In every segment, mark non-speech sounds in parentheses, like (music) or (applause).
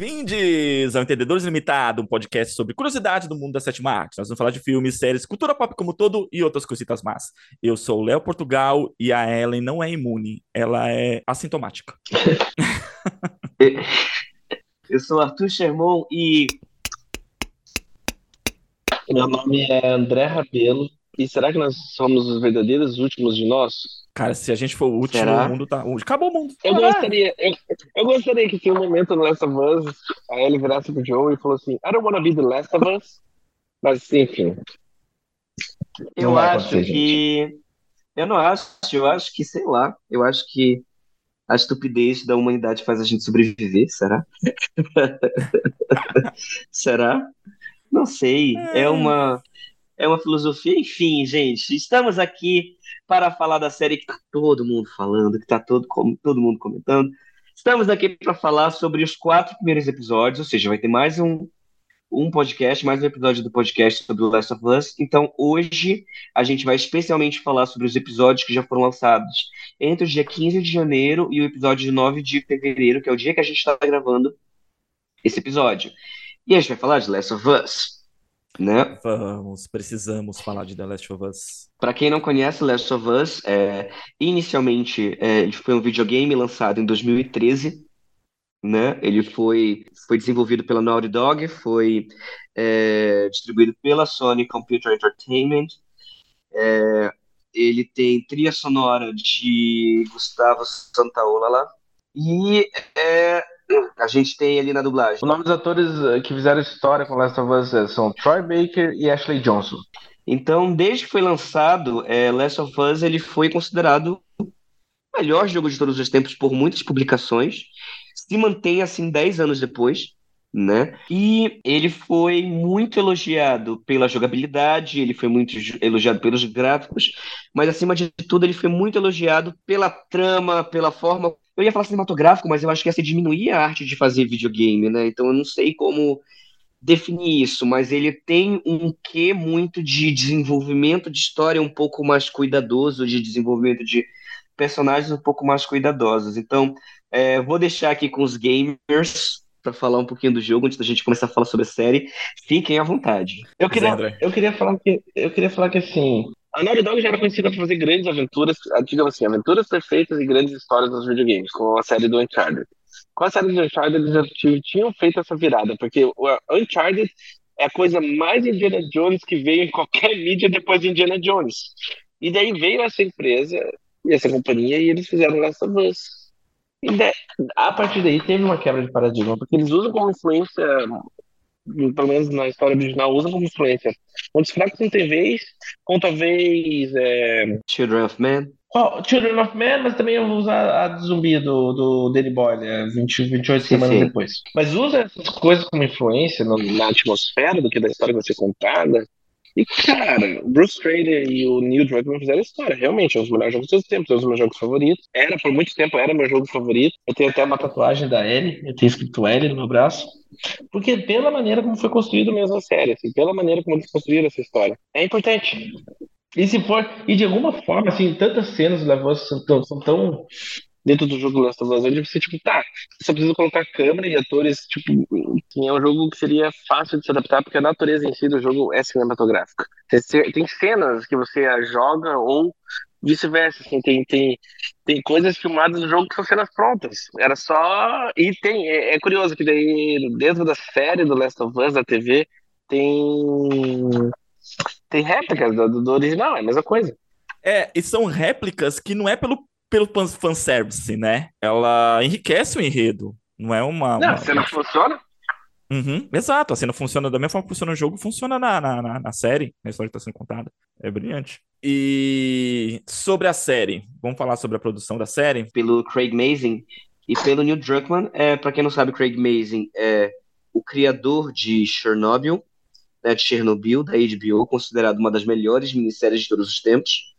Bem-vindos ao Entendedores Limitado, um podcast sobre curiosidade do mundo da sétima arte. Nós vamos falar de filmes, séries, cultura pop como todo e outras coisitas más. Eu sou o Léo Portugal e a Ellen não é imune, ela é assintomática. (laughs) Eu sou Arthur Sherman e meu nome é André Rabelo. E será que nós somos os verdadeiros últimos de nós? Cara, se a gente for o último, Será? o mundo tá. Acabou o mundo. Eu gostaria, eu, eu gostaria que tinha um momento no Last of Us, a Ellie virasse pro Joe e falou assim, I don't wanna be the Last of Us. Mas, enfim. eu acho que. Eu não acho, eu acho que, sei lá, eu acho que a estupidez da humanidade faz a gente sobreviver, será? (laughs) Será? Não sei. É uma, é uma filosofia. Enfim, gente, estamos aqui para falar da série que tá todo mundo falando, que tá todo, todo mundo comentando. Estamos aqui para falar sobre os quatro primeiros episódios, ou seja, vai ter mais um, um podcast, mais um episódio do podcast sobre o Last of Us. Então, hoje, a gente vai especialmente falar sobre os episódios que já foram lançados entre o dia 15 de janeiro e o episódio 9 de fevereiro, que é o dia que a gente está gravando esse episódio. E a gente vai falar de Last of Us, né? Vamos, precisamos falar de The Last of Us. Para quem não conhece, Last of Us, é, inicialmente é, ele foi um videogame lançado em 2013, né? Ele foi, foi desenvolvido pela Naughty Dog, foi é, distribuído pela Sony Computer Entertainment. É, ele tem trilha sonora de Gustavo Santaola lá. E é, a gente tem ali na dublagem O nome dos atores eh, que fizeram história com Last of Us eh, são Troy Baker e Ashley Johnson. Então, desde que foi lançado, é, Last of Us ele foi considerado o melhor jogo de todos os tempos por muitas publicações. Se mantém assim 10 anos depois, né? E ele foi muito elogiado pela jogabilidade, ele foi muito elogiado pelos gráficos, mas acima de tudo ele foi muito elogiado pela trama, pela forma. Eu ia falar cinematográfico, mas eu acho que ia se diminuir a arte de fazer videogame, né? Então eu não sei como definir isso, mas ele tem um quê muito de desenvolvimento de história um pouco mais cuidadoso, de desenvolvimento de personagens um pouco mais cuidadosos. Então, é, vou deixar aqui com os gamers para falar um pouquinho do jogo antes da gente começar a falar sobre a série. Fiquem à vontade. Eu queria, André. eu queria falar que eu queria falar que assim, a Naughty Dog já era conhecida por fazer grandes aventuras, digamos assim, aventuras perfeitas e grandes histórias nos videogames, com a série do Uncharted. Com a série do Uncharted eles já ti- tinham feito essa virada, porque o Uncharted é a coisa mais Indiana Jones que veio em qualquer (laughs) mídia depois de Indiana Jones. E daí veio essa empresa essa companhia e eles fizeram Last of Us. E da- a partir daí teve uma quebra de paradigma, porque eles usam como influência pelo menos na história original, usam como influência. Pontos fracos tem vez, com talvez é, Children of Men. qual- Children of Man, mas também eu vou usar a de zumbi do, do Danny Boyle, é 20, 28 Sim, semanas sim. depois. Mas usa essas coisas como influência no- na atmosfera do que da história vai ser contada. E, cara, o Bruce Strader e o Neil Druckmann fizeram história. Realmente, é um dos melhores jogos de todos os tempos, é um dos meus jogos favoritos. Era, por muito tempo, era meu jogo favorito. Eu tenho até uma tatuagem da Ellie, eu tenho escrito Ellie no meu braço. Porque pela maneira como foi construída mesmo a série, assim, pela maneira como eles construíram essa história. É importante. E se for, e de alguma forma, assim, tantas cenas of Us são tão, são tão dentro do jogo Last of Us, onde você, tipo, tá, só precisa colocar câmera e atores, tipo, assim, é um jogo que seria fácil de se adaptar, porque a natureza em si do jogo é cinematográfica. Tem ce- Tem cenas que você joga ou vice-versa, assim, tem, tem, tem coisas filmadas no jogo que são cenas prontas. Era só. E tem. É, é curioso que daí, dentro da série do Last of Us, da TV, tem. Tem réplicas do, do original, é a mesma coisa. É, e são réplicas que não é pelo, pelo fan- fanservice, né? Ela enriquece o enredo. Não é uma. Não, uma- a cena funciona. Uhum, exato, a cena funciona da mesma forma que funciona no jogo, funciona na, na, na, na série, na história que está sendo contada. É brilhante. E sobre a série, vamos falar sobre a produção da série? pelo Craig Mazin e pelo Neil Druckmann. É, para quem não sabe, Craig Mazin é o criador de Chernobyl, né, de Chernobyl, da HBO, considerado uma das melhores minisséries de todos os tempos.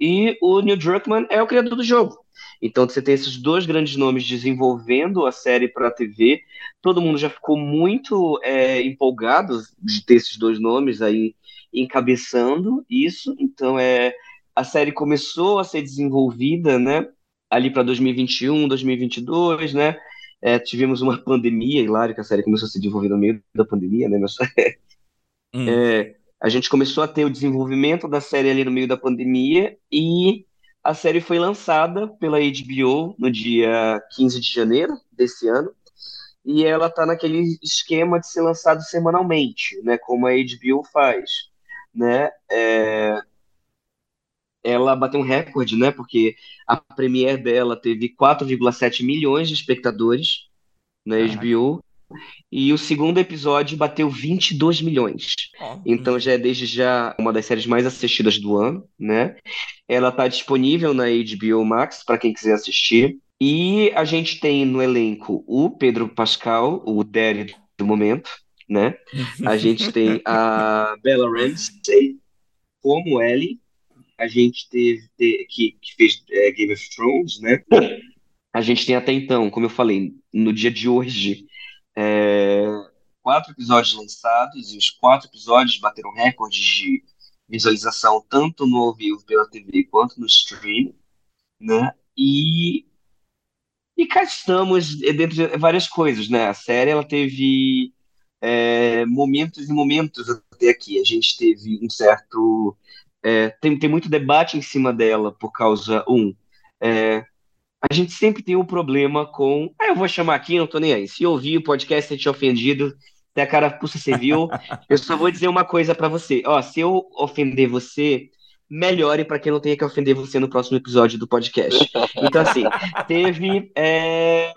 E o Neil Druckmann é o criador do jogo. Então você tem esses dois grandes nomes desenvolvendo a série para a TV. Todo mundo já ficou muito é, empolgado de ter esses dois nomes aí encabeçando isso. Então é a série começou a ser desenvolvida, né? Ali para 2021, 2022, né? É, tivemos uma pandemia, hilário, que a série começou a se desenvolver no meio da pandemia, né? Mas, (laughs) Hum. é, a gente começou a ter o desenvolvimento da série ali no meio da pandemia e a série foi lançada pela HBO no dia 15 de janeiro desse ano. E ela tá naquele esquema de ser lançado semanalmente, né? Como a HBO faz, né? É, ela bateu um recorde, né? Porque a premiere dela teve 4,7 milhões de espectadores na. HBO e o segundo episódio bateu 22 milhões. Ó, Então já é desde já uma das séries mais assistidas do ano, né? Ela tá disponível na HBO Max para quem quiser assistir. E a gente tem no elenco o Pedro Pascal, o Daddy do momento, né? A gente (laughs) tem a Bella Ramsey como Ellie. A gente teve te- que, que fez é, Game of Thrones, né? A gente tem até então, como eu falei, no dia de hoje, é, quatro episódios lançados e os quatro episódios bateram recordes de visualização tanto no ao vivo pela TV quanto no stream, né? E e cá estamos eh, dentro de várias coisas, né? A série ela teve é, momentos e momentos até aqui. A gente teve um certo. é, tem, tem muito debate em cima dela por causa, um, é, a gente sempre tem um problema com. Ah, eu vou chamar aqui, não tô nem aí. Se ouvir o podcast e te ofendido, até a cara, puxa, você viu? (laughs) Eu só vou dizer uma coisa pra você. Ó, se eu ofender você, melhore pra que eu não tenha que ofender você no próximo episódio do podcast. Então, assim, teve. é,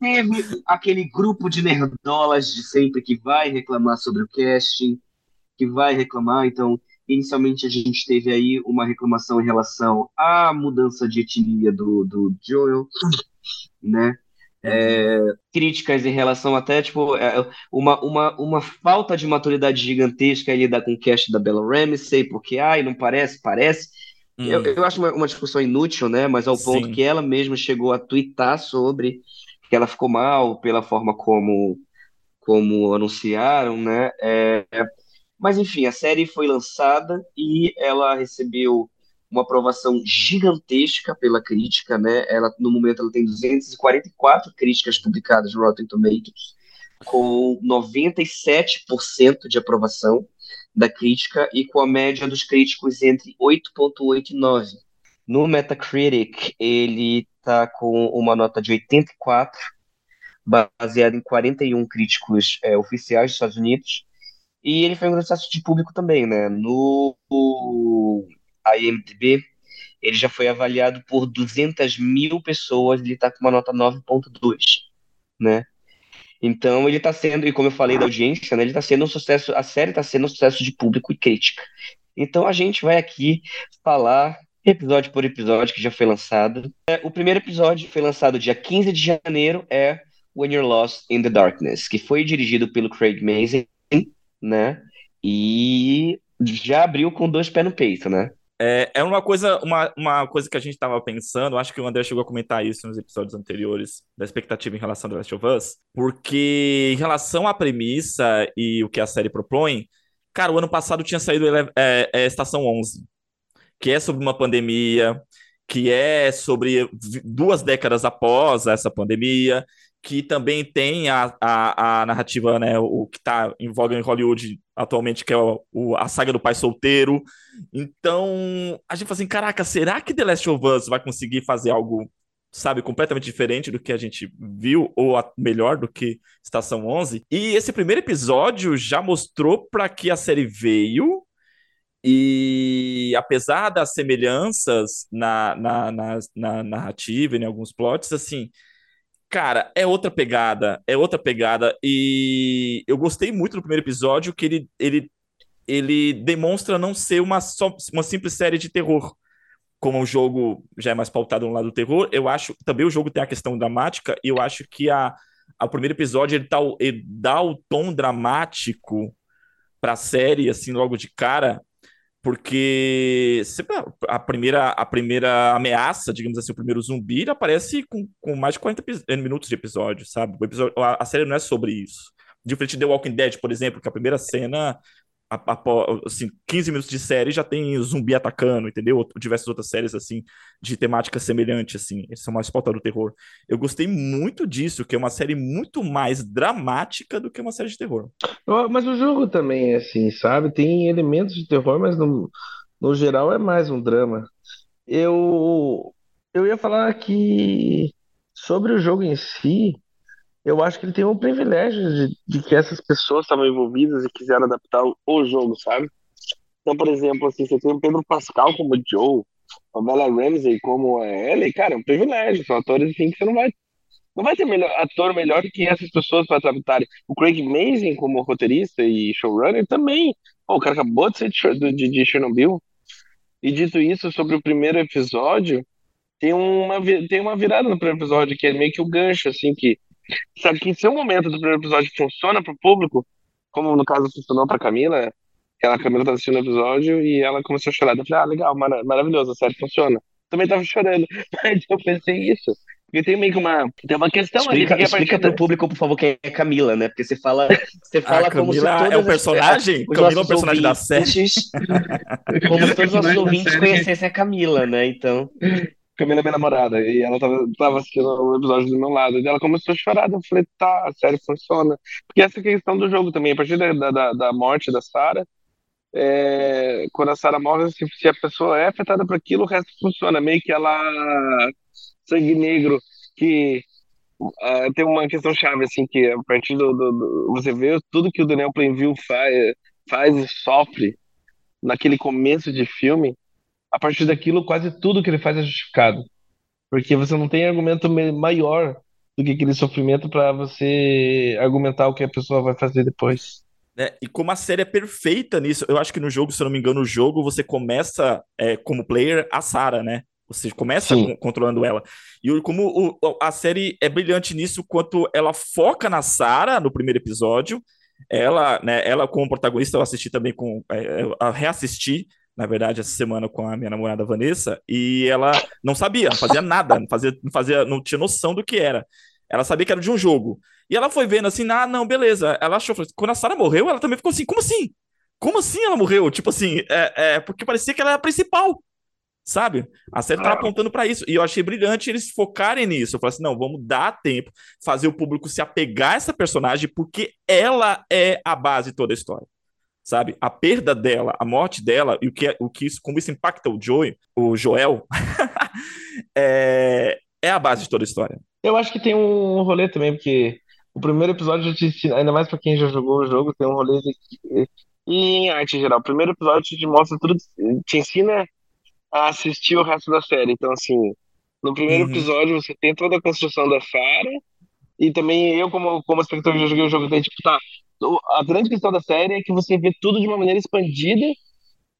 Teve aquele grupo de nerdolas de sempre que vai reclamar sobre o casting, que vai reclamar. Então, inicialmente a gente teve aí uma reclamação em relação à mudança de etnia do, do Joel, né? É, críticas em relação até, tipo, é, uma, uma, uma falta de maturidade gigantesca em lidar com o cast da Bella Ramsey, porque, ai, não parece, parece. Eu, Hum. eu acho uma, uma discussão inútil, né? Mas ao ponto Sim. que ela mesma chegou a twittar sobre que ela ficou mal pela forma como, como anunciaram, né? É, mas enfim, a série foi lançada e ela recebeu uma aprovação gigantesca pela crítica, né? Ela no momento ela tem 244 críticas publicadas no Rotten Tomatoes, com 97% de aprovação da crítica e com a média dos críticos entre 8.8 e 9. No Metacritic, ele tá com uma nota de 84, baseado em 41 críticos é, oficiais dos Estados Unidos. E ele foi um grande sucesso de público também, né? No IMDb, ele já foi avaliado por 200 mil pessoas, ele tá com uma nota 9.2, né? Então ele tá sendo, e como eu falei da audiência, né, ele tá sendo um sucesso, a série tá sendo um sucesso de público e crítica. Então a gente vai aqui falar episódio por episódio que já foi lançado. É, o primeiro episódio foi lançado dia 15 de janeiro, é When You're Lost in the Darkness, que foi dirigido pelo Craig Mazin, né? E já abriu com dois pés no peito, né? É, é uma coisa, uma, uma coisa que a gente estava pensando, acho que o André chegou a comentar isso nos episódios anteriores, da expectativa em relação a The Last of Us, porque em relação à premissa e o que a série propõe, cara, o ano passado tinha saído é, é, Estação 11, que é sobre uma pandemia, que é sobre duas décadas após essa pandemia, que também tem a, a, a narrativa, né, o que está em voga em Hollywood atualmente, que é o, o- a saga do pai solteiro. Então, a gente fala assim, caraca, será que The Last of Us vai conseguir fazer algo, sabe, completamente diferente do que a gente viu, ou a- melhor do que Estação 11? E esse primeiro episódio já mostrou para que a série veio, e apesar das semelhanças na, na, na, na narrativa e em alguns plots, assim, cara, é outra pegada, é outra pegada. E eu gostei muito do primeiro episódio, que ele, ele, ele demonstra não ser uma, só, uma simples série de terror. Como o jogo já é mais pautado no lado do terror, eu acho também o jogo tem a questão dramática, e eu acho que a, a primeiro episódio ele, tá, ele dá o tom dramático pra série, assim, logo de cara, porque a- primeira, a primeira ameaça, digamos assim, o primeiro zumbi, ele aparece com, com mais de 40 epi- minutos de episódio, sabe? Episódio, a, a série não é sobre isso. Diferente de The Walking Dead, por exemplo, que a primeira cena assim, 15 minutos de série já tem zumbi atacando, entendeu? Diversas outras séries, assim, de temática semelhante, assim. Eles são mais pauta do terror. Eu gostei muito disso, que é uma série muito mais dramática do que uma série de terror. Mas o jogo também é assim, sabe? Tem elementos de terror, mas no, no geral é mais um drama. Eu, eu ia falar que sobre o jogo em si, eu acho que ele tem um privilégio de, de que essas pessoas estavam envolvidas e quiseram adaptar o, o, jogo, sabe? Então, por exemplo, assim, você tem o Pedro Pascal como Joe, a Bella Ramsey como Ellie, cara, é um privilégio. São atores assim que você não vai. Não vai ter melhor, ator melhor que essas pessoas para adaptarem. O Craig Mazin como roteirista e showrunner também. Pô, o cara acabou de ser de, de, de Chernobyl. E dito isso, sobre o primeiro episódio, tem uma, tem uma virada no primeiro episódio que é meio que o gancho, assim, que Sabe que se o momento do primeiro episódio funciona pro público, como no caso funcionou pra Camila, que a Camila tá assistindo o episódio e ela começou a chorar. Eu falei, ah, legal, mar maravilhoso, a série funciona. Também tava chorando, (laughs) mas eu pensei isso. Porque tem meio que uma. Tem uma questão explica, ali. Que explica pro público, por favor, quem é Camila, né? Porque você fala. Você fala como se todos é um personagem? Os, Camila é um personagem da série. (laughs) como se todos os nossos ouvintes conhecessem a Camila, né? Então. Camila minha namorada, e ela tava, tava assistindo o episódio do meu lado, e ela começou a chorar, eu falei, tá, a série funciona. Porque essa é questão do jogo também, a partir da, da, da morte da Sarah, é, quando a Sarah morre, se, se, a pessoa é afetada por aquilo, o resto funciona, meio que ela, sangue negro, que uh, tem uma questão chave, assim, que a partir do, do, do você vê tudo que o Daniel Plainville faz, faz e sofre naquele começo de filme, a partir daquilo, quase tudo que ele faz é justificado. Porque você não tem argumento maior do que aquele sofrimento para você argumentar o que a pessoa vai fazer depois. É, e como a série é perfeita nisso, eu acho que no jogo, se eu não me engano, no jogo você começa é, como player a Sarah, né? Você começa com, controlando ela. E como o, a série é brilhante nisso, quanto ela foca na Sarah no primeiro episódio, ela, né, ela como protagonista, eu assisti também com. É, eu reassisti na verdade, essa semana com a minha namorada Vanessa, e ela não sabia, não fazia nada, não fazia, não fazia, não tinha noção do que era. Ela sabia que era de um jogo. E ela foi vendo assim, ah, não, beleza. Ela achou, quando a Sarah morreu, ela também ficou assim, como assim? Como assim ela morreu? Tipo assim, é, é porque parecia que ela era a principal, sabe? A série tava apontando para isso. E eu achei brilhante eles focarem nisso. Eu falei assim, não, vamos dar tempo, fazer o público se apegar a essa personagem, porque ela é a base de toda a história sabe? A perda dela, a morte dela e o que, o que isso, como isso impacta o Joey, o Joel, (laughs) é, é a base de toda a história. Eu acho que tem um rolê também, porque o primeiro episódio te ensina, ainda mais para quem já jogou o jogo, tem um rolê de, em arte em geral. O primeiro episódio te mostra tudo, te ensina a assistir o resto da série. Então, assim, no primeiro uhum. episódio você tem toda a construção da Sarah, e também eu, como, como espectador, já joguei o jogo, tem tipo, tá, a grande questão da série é que você vê tudo de uma maneira expandida,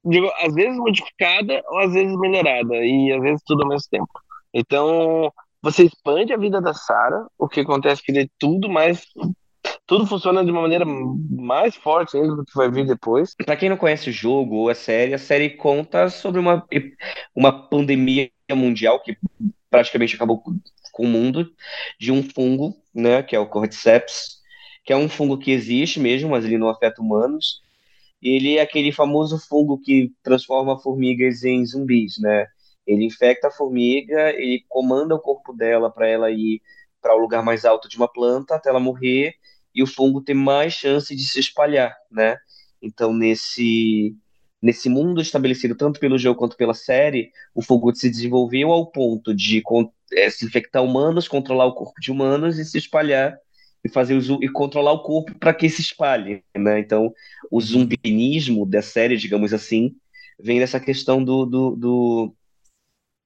de, às vezes modificada ou às vezes melhorada, e às vezes tudo ao mesmo tempo. Então, você expande a vida da Sarah, o que acontece é que tudo mais tudo funciona de uma maneira mais forte ainda do que vai vir depois. Para quem não conhece o jogo ou a série, a série conta sobre uma, uma pandemia mundial que praticamente acabou com o mundo de um fungo, né, que é o Cordyceps, que é um fungo que existe mesmo, mas ele não afeta humanos. Ele é aquele famoso fungo que transforma formigas em zumbis, né? Ele infecta a formiga, ele comanda o corpo dela para ela ir para o lugar mais alto de uma planta até ela morrer e o fungo ter mais chance de se espalhar, né? Então nesse nesse mundo estabelecido tanto pelo jogo quanto pela série, o fungo se desenvolveu ao ponto de é, se infectar humanos, controlar o corpo de humanos e se espalhar e fazer o, e controlar o corpo para que se espalhe, né? Então, o zumbinismo da série, digamos assim, vem dessa questão do, do, do,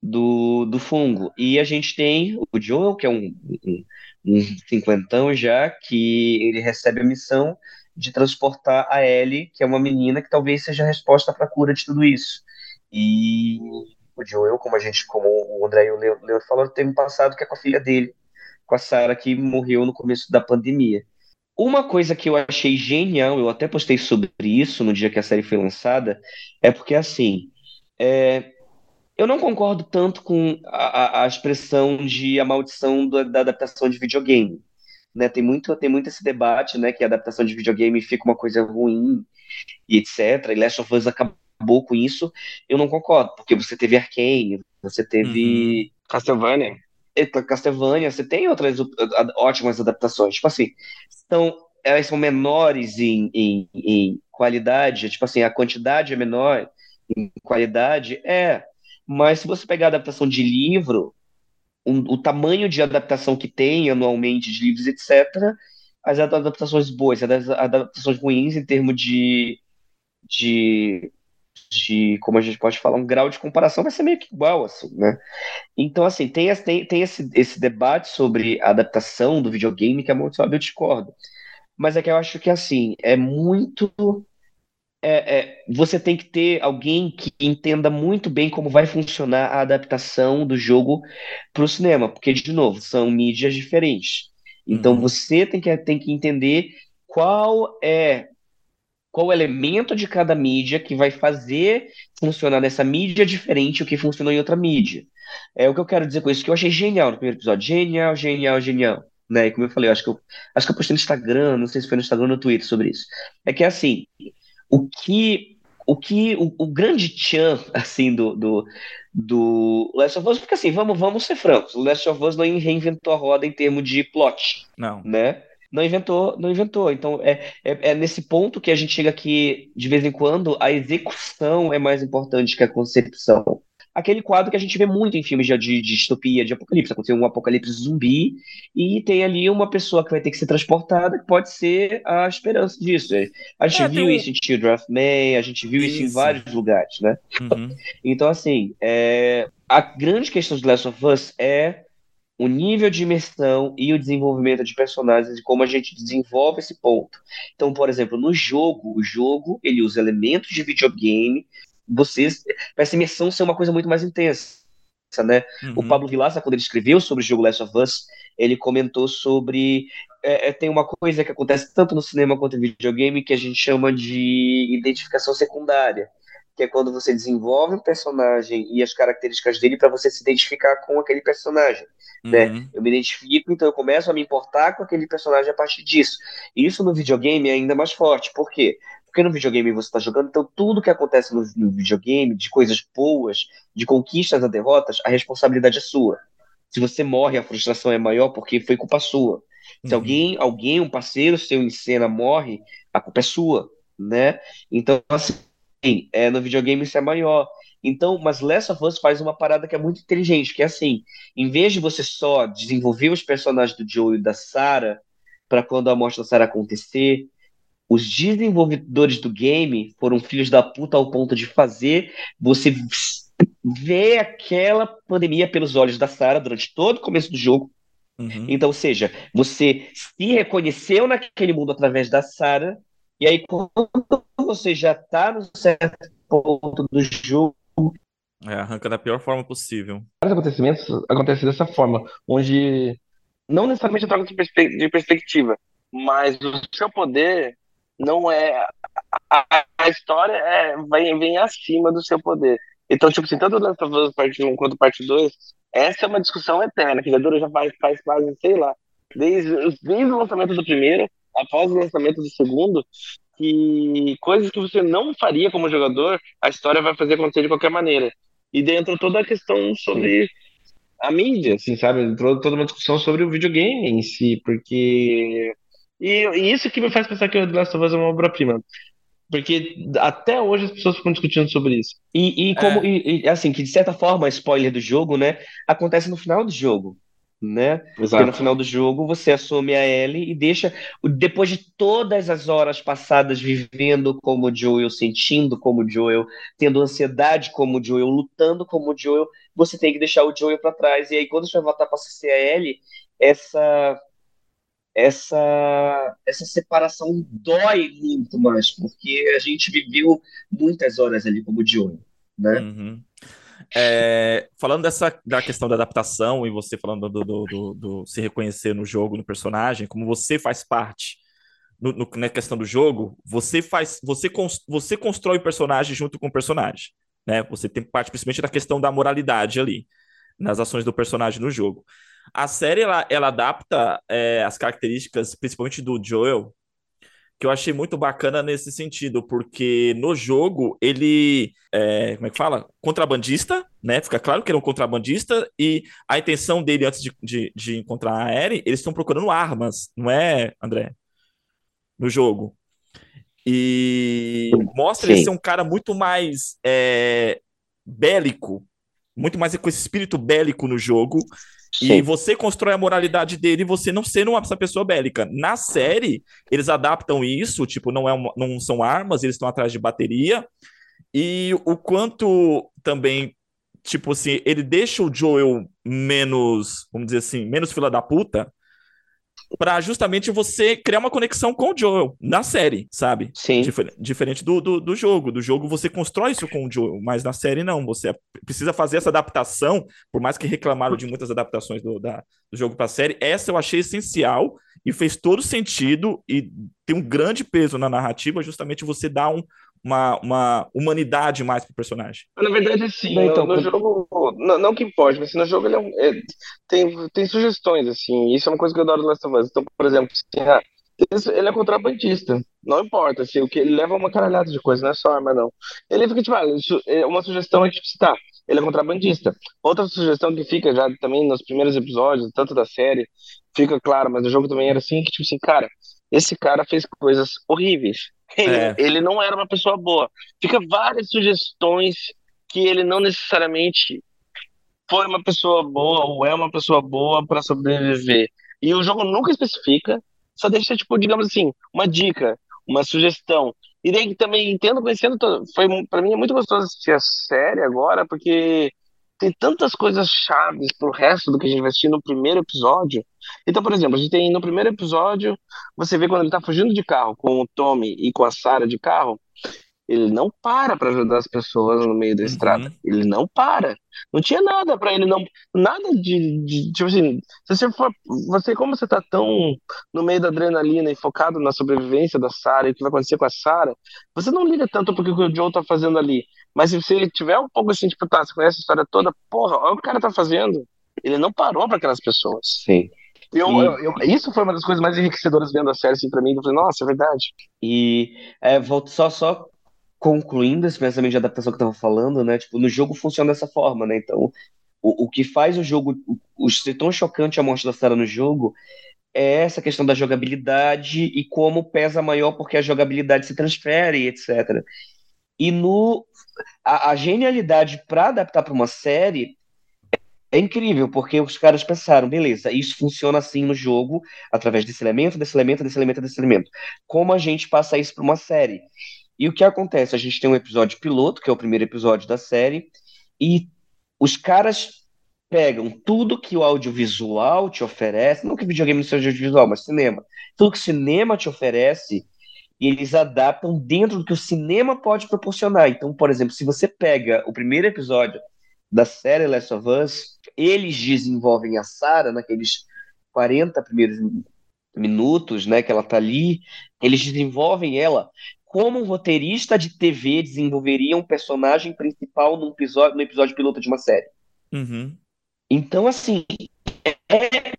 do, do fungo. E a gente tem o Joel, que é um, um, um cinquentão já, que ele recebe a missão de transportar a Ellie, que é uma menina que talvez seja a resposta para a cura de tudo isso. E o Joel, como a gente, como o André e o Leo falaram, tem um passado que é com a filha dele, com a Sarah que morreu no começo da pandemia. Uma coisa que eu achei genial, eu até postei sobre isso no dia que a série foi lançada, é porque assim, é, eu não concordo tanto com a, a, a expressão de a maldição da, da, adaptação de videogame. Né? Tem muito, tem muito esse debate, né? Que a adaptação de videogame fica uma coisa ruim e etc. E Last of Us acabou com isso. Eu não concordo, porque você teve Arkane, você teve uhum. Castlevania. Castlevania, você tem outras ótimas adaptações. Tipo assim, são, elas são menores em, em, em qualidade, tipo assim, a quantidade é menor em qualidade, é. Mas se você pegar a adaptação de livro, um, o tamanho de adaptação que tem anualmente de livros, etc., as adaptações boas, as adaptações ruins em termos de, de, de, como a gente pode falar, um grau de comparação vai ser meio que igual, assim, né? Então, assim, tem, tem, tem esse, esse debate sobre a adaptação do videogame que é muito sabe, eu discordo. Mas é que eu acho que, assim, é muito é, é, você tem que ter alguém que entenda muito bem como vai funcionar a adaptação do jogo para o cinema, porque, de novo, são mídias diferentes. Então, uhum. você tem que, tem que entender qual é qual elemento de cada mídia que vai fazer funcionar nessa mídia diferente o que funcionou em outra mídia. É o que eu quero dizer com isso, que eu achei genial no primeiro episódio. Genial, genial, genial. Né? E como eu falei, eu acho que eu, acho que eu postei no Instagram, não sei se foi no Instagram ou no Twitter sobre isso. É que assim, o que o que o, o grande tchan (laughs) assim do, do, do Last of Us, porque assim, vamos, vamos ser francos, o Last of Us não reinventou a roda em termos de plot. Não. Né? Não inventou, não inventou. Então é, é, é, nesse ponto que a gente chega aqui, de vez em quando, a execução é mais importante que a concepção aquele quadro que a gente vê muito em filmes de, de, de distopia, de apocalipse. Aconteceu um apocalipse zumbi e tem ali uma pessoa que vai ter que ser transportada, que pode ser a esperança disso. A gente é, viu isso em Children of May, a gente viu isso, isso em vários lugares, né? Uhum. Então, assim, é... a grande questão de Last of Us é o nível de imersão e o desenvolvimento de personagens e como a gente desenvolve esse ponto. Então, por exemplo, no jogo, o jogo ele usa elementos de videogame vocês para essa imersão ser uma coisa muito mais intensa. Né? Uhum. O Pablo Vilaça, quando ele escreveu sobre o jogo Last of Us, ele comentou sobre. É, é, tem uma coisa que acontece tanto no cinema quanto no videogame que a gente chama de identificação secundária, que é quando você desenvolve um personagem e as características dele para você se identificar com aquele personagem. Né? Uhum. Né? Eu me identifico, então eu começo a me importar com aquele personagem a partir disso. E isso no videogame é ainda mais forte. Por quê? Porque no videogame você está jogando, então tudo que acontece no, no, videogame, de coisas boas, de conquistas a derrotas, a responsabilidade é sua. Se você morre, a frustração é maior porque foi culpa sua. Se uhum. alguém, alguém, um parceiro seu em cena morre, a culpa é sua, né? Então, assim, é, no videogame isso é maior. Então, mas Last of Us faz uma parada que é muito inteligente, que é assim, em vez de você só desenvolver os personagens do Joe e da Sarah para quando a morte da Sarah acontecer, os desenvolvedores do game foram filhos da puta ao ponto de fazer você ver aquela pandemia pelos olhos da Sarah durante todo o começo do jogo. Uhum. Então, ou seja, você se reconheceu naquele mundo através da Sarah, e aí quando você já tá no certo ponto do jogo. É, arranca da pior forma possível. Os acontecimentos acontecem dessa forma, onde não necessariamente a troca de perspectiva, mas o seu poder não é. A, a história é, vem, vem acima do seu poder. Então, tipo assim, tanto Last of Us parte 1 quanto parte 2, essa é uma discussão eterna, que já dura já faz, faz quase, sei lá, desde, desde o lançamento do primeiro, após o lançamento do segundo, que coisas que você não faria como jogador, a história vai fazer acontecer de qualquer maneira. E dentro toda a questão sobre a mídia, assim, sabe? Entrou toda uma discussão sobre o videogame em si, porque e, e, isso que me faz pensar que o The Last of Us é uma obra-prima. Porque até hoje as pessoas ficam discutindo sobre isso. E, e como, é. e, assim, que de certa forma, spoiler do jogo, né, acontece no final do jogo. Né? Exato. Porque no final do jogo você assume a Ellie e deixa, depois de todas as horas passadas vivendo como o Joel, sentindo como Joel, tendo ansiedade como o Joel, lutando como o Joel, você tem que deixar o Joel para trás. E aí, quando você vai voltar para ser a Ellie, essa essa, essa separação dói muito mais, porque a gente viveu muitas horas ali como de olho, né? Uhum. É, falando dessa da questão da adaptação e você falando do, do, do, do, se reconhecer no jogo, no personagem, como você faz parte no, no, na questão do jogo, você faz, você, você constrói o personagem junto com o personagem, né? Você tem parte principalmente da questão da moralidade ali nas ações do personagem no jogo. A série ela, ela adapta é, as características, principalmente do Joel, que eu achei muito bacana nesse sentido, porque no jogo ele é, como é que fala? Contrabandista, né? Fica claro que ele é um contrabandista, e a intenção dele antes de, de, de encontrar a Eren, eles estão procurando armas, não é, André? No jogo. E mostra Sim. ele ser um cara muito mais é, bélico, muito mais com esse espírito bélico no jogo. E Sim. você constrói a moralidade dele, você não sendo uma, essa pessoa bélica. Na série, eles adaptam isso, tipo, não, é uma- não são armas, eles estão atrás de bateria. E o quanto também, tipo assim, ele deixa o Joel menos, vamos dizer assim, menos fila da puta, pra justamente você criar uma conexão com o Joel na série, sabe? Sim. Difer- diferente do, do, do jogo. Do jogo você constrói isso com o Joel, mas na série não. Você precisa fazer essa adaptação, por mais que reclamaram de muitas adaptações do, da, do jogo pra série, essa eu achei essencial e fez todo sentido e tem um grande peso na narrativa, justamente você dar um, uma, uma humanidade mais pro personagem. Na verdade, assim, Não, no, então, no quando- jogo, não, não que importe, mas assim, no jogo ele é um- é- tem, tem sugestões, assim, isso é uma coisa que eu adoro do Last of Us. Então, por exemplo, assim, ah, ele é contrabandista, não importa, assim, o que ele leva uma caralhada de coisa, não é só arma, não. Ele fica, tipo, ah, isso é uma sugestão é que, tipo, tá, ele é contrabandista. Outra sugestão que fica já também nos primeiros episódios, tanto da série, fica claro, mas no jogo também era assim, que, tipo assim, cara, esse cara fez coisas horríveis. Ele, É. ele não era uma pessoa boa. Fica várias sugestões que ele não necessariamente foi uma pessoa boa ou é uma pessoa boa para sobreviver. E o jogo nunca especifica, só deixa, tipo, digamos assim, uma dica, uma sugestão. E daí também entendo, conhecendo, foi para mim é muito gostoso assistir a série agora, porque tem tantas coisas chaves pro resto do que a gente vai assistir no primeiro episódio. Então, por exemplo, a gente tem no primeiro episódio, você vê quando ele tá fugindo de carro com o Tommy e com a Sarah de carro, ele não para para ajudar as pessoas no meio da Uhum. estrada. Ele não para. Não tinha nada para ele não, nada de, de tipo assim, se você for, você como você tá tão no meio da adrenalina e focado na sobrevivência da Sarah e o que vai acontecer com a Sarah, você não liga tanto porque o que o Joe tá fazendo ali. Mas se você tiver um pouco assim, tipo, tá, você conhece a história toda, porra, olha o que o cara tá fazendo. Ele não parou para aquelas pessoas. Sim. Eu, eu- eu- isso foi uma das coisas mais enriquecedoras vendo a série assim, para mim. Eu falei, nossa, é verdade. E é, volto só, só concluindo esse pensamento de adaptação que eu estava falando, né? Tipo, no jogo funciona dessa forma, né? Então, o, o que faz o jogo o, o ser tão chocante a morte da Sarah no jogo é essa questão da jogabilidade e como pesa maior porque a jogabilidade se transfere, etc. E no a, a genialidade para adaptar para uma série é incrível, porque os caras pensaram, beleza, isso funciona assim no jogo, através desse elemento, desse elemento, desse elemento, desse elemento. Como a gente passa isso para uma série? E o que acontece? A gente tem um episódio piloto, que é o primeiro episódio da série, e os caras pegam tudo que o audiovisual te oferece, não que videogame não seja audiovisual, mas cinema, tudo que cinema te oferece, e eles adaptam dentro do que o cinema pode proporcionar. Então, por exemplo, se você pega o primeiro episódio da série Last of Us, eles desenvolvem a Sarah naqueles 40 primeiros minutos, né, que ela tá ali, eles desenvolvem ela como um roteirista de TV desenvolveria um personagem principal num episódio, no episódio piloto de uma série. Uhum. Então, assim, é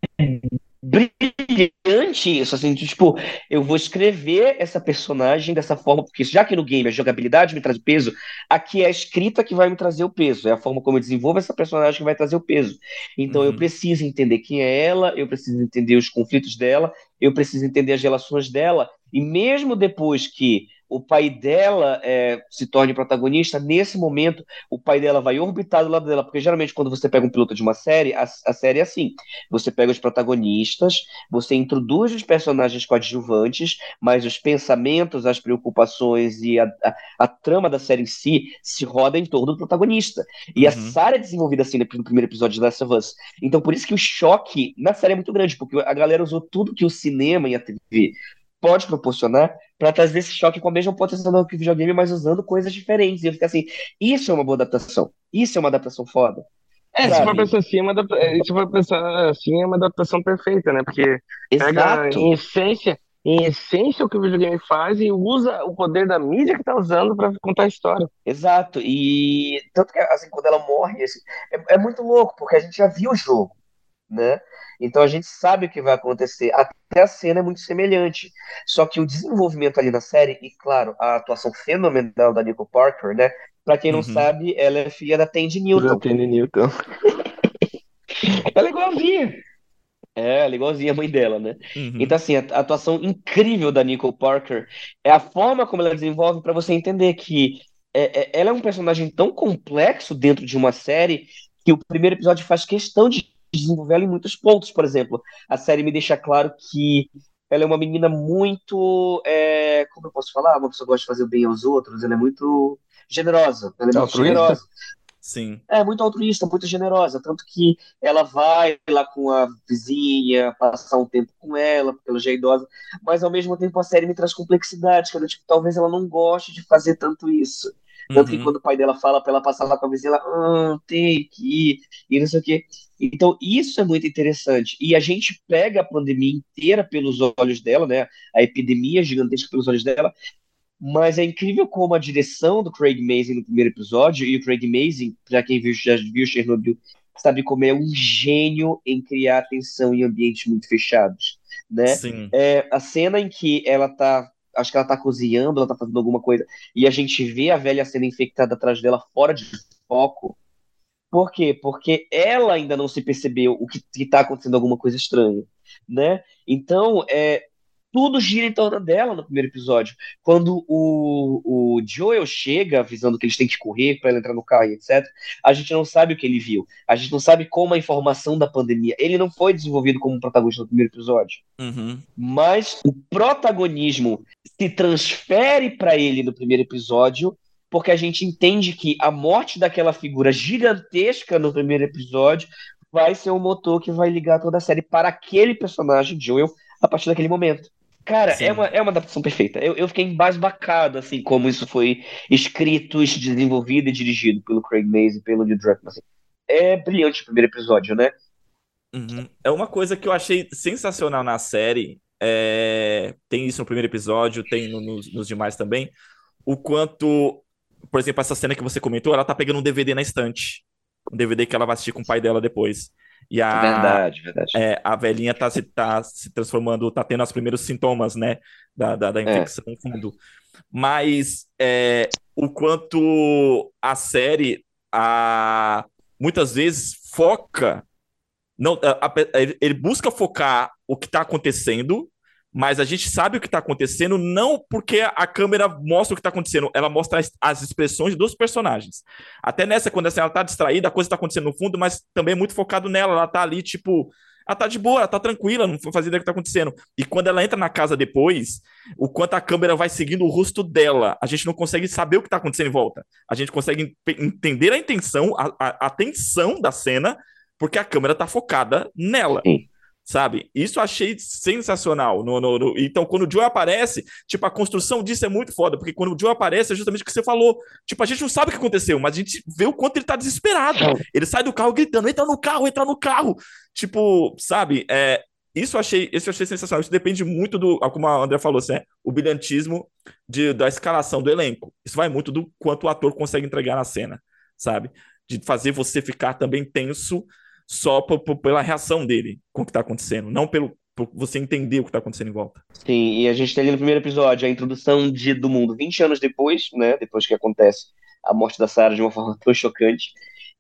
brilhante isso, assim, tipo, eu vou escrever essa personagem dessa forma, porque já que no game a jogabilidade me traz o peso, aqui é a escrita que vai me trazer o peso, é a forma como eu desenvolvo essa personagem que vai trazer o peso. Então eu Uhum. preciso entender quem é ela, eu preciso entender os conflitos dela, eu preciso entender as relações dela, e mesmo depois que o pai dela é, se torne protagonista, nesse momento o pai dela vai orbitar do lado dela, porque geralmente quando você pega um piloto de uma série, a, a série é assim, você pega os protagonistas, você introduz os personagens coadjuvantes, mas os pensamentos, as preocupações e a, a, a trama da série em si se roda em torno do protagonista. E a Uhum. Sarah é desenvolvida assim no primeiro episódio de Last of Us. Então por isso que o choque na série é muito grande, porque a galera usou tudo que o cinema e a TV pode proporcionar para trazer esse choque com a mesma potência do que o videogame, mas usando coisas diferentes. E eu fico assim, isso é uma boa adaptação. Isso é uma adaptação foda. É, se for pensar assim, é uma é, se for pensar assim, é uma adaptação perfeita, né? Porque pega Exato. em essência, em essência o que o videogame faz e usa o poder da mídia que tá usando para contar a história. Exato, e tanto que assim, quando ela morre, assim, é, é muito louco, porque a gente já viu o jogo, né? Então a gente sabe o que vai acontecer. Até a cena é muito semelhante. Só que o desenvolvimento ali na série, e claro, a atuação fenomenal da Nicole Parker, né? Pra quem não Uhum. sabe, ela é filha da Tandy Newton. Tandy Newton. (laughs) Ela é igualzinha. É, ela é igualzinha a mãe dela, né? Uhum. Então, assim, a a atuação incrível da Nicole Parker é a forma como ela desenvolve para você entender que é- é- ela é um personagem tão complexo dentro de uma série que o primeiro episódio faz questão de desenvolver ela em muitos pontos. Por exemplo, a série me deixa claro que ela é uma menina muito. é, como eu posso falar? Uma pessoa gosta de fazer o bem aos outros, ela é muito generosa. Ela é muito Altruísta? generosa. Sim. É muito altruísta, muito generosa, tanto que ela vai lá com a vizinha, passar um tempo com ela, porque ela já é idosa, mas ao mesmo tempo a série me traz complexidade, que tipo, talvez ela não goste de fazer tanto isso. Tanto que Uhum. quando o pai dela fala pra ela passar lá com a vizinha, ela, ah, tem que ir, e não sei o quê. Então, isso é muito interessante. E a gente pega a pandemia inteira pelos olhos dela, né? A epidemia gigantesca pelos olhos dela, mas é incrível como a direção do Craig Mazin no primeiro episódio, e o Craig Mazin, para quem viu, já viu Chernobyl, sabe como é um gênio em criar tensão em ambientes muito fechados, né? Sim. É, a cena em que ela tá, acho que ela tá cozinhando, ela tá fazendo alguma coisa, e a gente vê a velha sendo infectada atrás dela fora de foco. Por quê? Porque ela ainda não se percebeu o que, que tá acontecendo alguma coisa estranha, né? Então, é, tudo gira em torno dela no primeiro episódio. Quando o, o Joel chega avisando que eles têm que correr para ela entrar no carro e etc., a gente não sabe o que ele viu. A gente não sabe como a informação da pandemia. Ele não foi desenvolvido como protagonista no primeiro episódio Uhum. mas o protagonismo se transfere para ele no primeiro episódio, porque a gente entende que a morte daquela figura gigantesca no primeiro episódio vai ser o motor que vai ligar toda a série para aquele personagem, Joel, a partir daquele momento. Cara, Sim. é uma, é uma adaptação perfeita. Eu, eu fiquei embasbacado, assim, como isso foi escrito, desenvolvido e dirigido pelo Craig Mazin e pelo Neil Druckmann. assim. É brilhante o primeiro episódio, né? Uhum. É uma coisa que eu achei sensacional na série. é, Tem isso no primeiro episódio, tem no- nos, nos demais também. O quanto, por exemplo, essa cena que você comentou, ela tá pegando um DVD na estante. Um DVD que ela vai assistir com o pai dela depois. E a, Verdade, verdade. é, a velhinha tá se, tá se transformando, tá tendo os primeiros sintomas, né? Da, da, da infecção no fundo. Mas é, o quanto a série a, muitas vezes foca. Não, a- a- ele- busca focar o que tá acontecendo, mas a gente sabe o que tá acontecendo não porque a câmera mostra o que tá acontecendo, ela mostra as, as expressões dos personagens. Até nessa, quando assim, ela tá distraída, a coisa tá acontecendo no fundo, mas também é muito focado nela. Ela tá ali, tipo, ela tá de boa, ela tá tranquila, não faz ideia do que tá acontecendo. E quando ela entra na casa depois, o quanto a câmera vai seguindo o rosto dela, a gente não consegue saber o que tá acontecendo em volta. A gente consegue entender a intenção, a, a, a tensão da cena, porque a câmera tá focada nela. Sim. Sabe? Isso eu achei sensacional. No, no- no- Então, quando o Joe aparece, tipo, a construção disso é muito foda, porque quando o Joe aparece é justamente o que você falou. Tipo, a gente não sabe o que aconteceu, mas a gente vê o quanto ele tá desesperado. Ele sai do carro gritando: entra no carro, entra no carro. Tipo, sabe? É, isso eu achei, isso eu achei sensacional. Isso depende muito do, como a André falou, assim, é, o brilhantismo de, da escalação do elenco. Isso vai muito do quanto o ator consegue entregar na cena, sabe? De fazer você ficar também tenso só pela reação dele com o que tá acontecendo, não pelo por você entender o que tá acontecendo em volta. Sim, e a gente tem ali no primeiro episódio a introdução de, do mundo 20 anos depois, né? Depois que acontece a morte da Sarah de uma (laughs) forma tão chocante.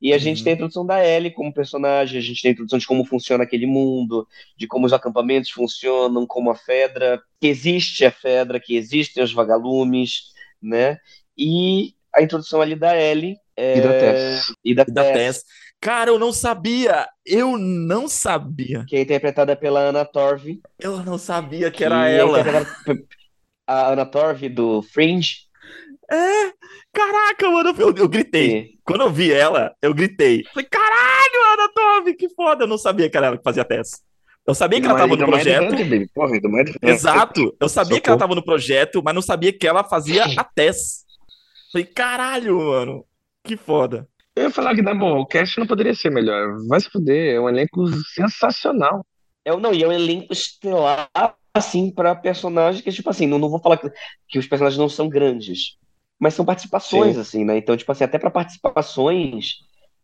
E a gente Uhum. tem a introdução da Ellie como personagem, a gente tem a introdução de como funciona aquele mundo, de como os acampamentos funcionam, como a Fedra, que existe a Fedra, que existem os vagalumes, né? E a introdução ali da Ellie é, E da Tess. e da E da Tess, Tess. Cara, eu não sabia! Eu não sabia! que é interpretada pela Anna Torv, Eu não sabia que era é ela. pe- a Anna Torv do Fringe. É! Caraca, mano, eu, eu gritei. Sim. Quando eu vi ela, eu gritei. Falei, caralho, Ana Tove, que foda! Eu não sabia que era ela que fazia Tess. Eu sabia que ela tava no projeto. Porra, mais Exato. Eu sabia que ela Socorro. tava no projeto, mas não sabia que ela fazia (laughs) a Tess. Falei, caralho, mano. Que foda. Eu ia falar que, na boa, o cast não poderia ser melhor. Vai se fuder, é um elenco sensacional. É, não, e é um elenco estelar, assim, pra personagens que, tipo assim, não, não vou falar que, que os personagens não são grandes, mas são participações, Sim. assim, né? Então, tipo assim, até pra participações,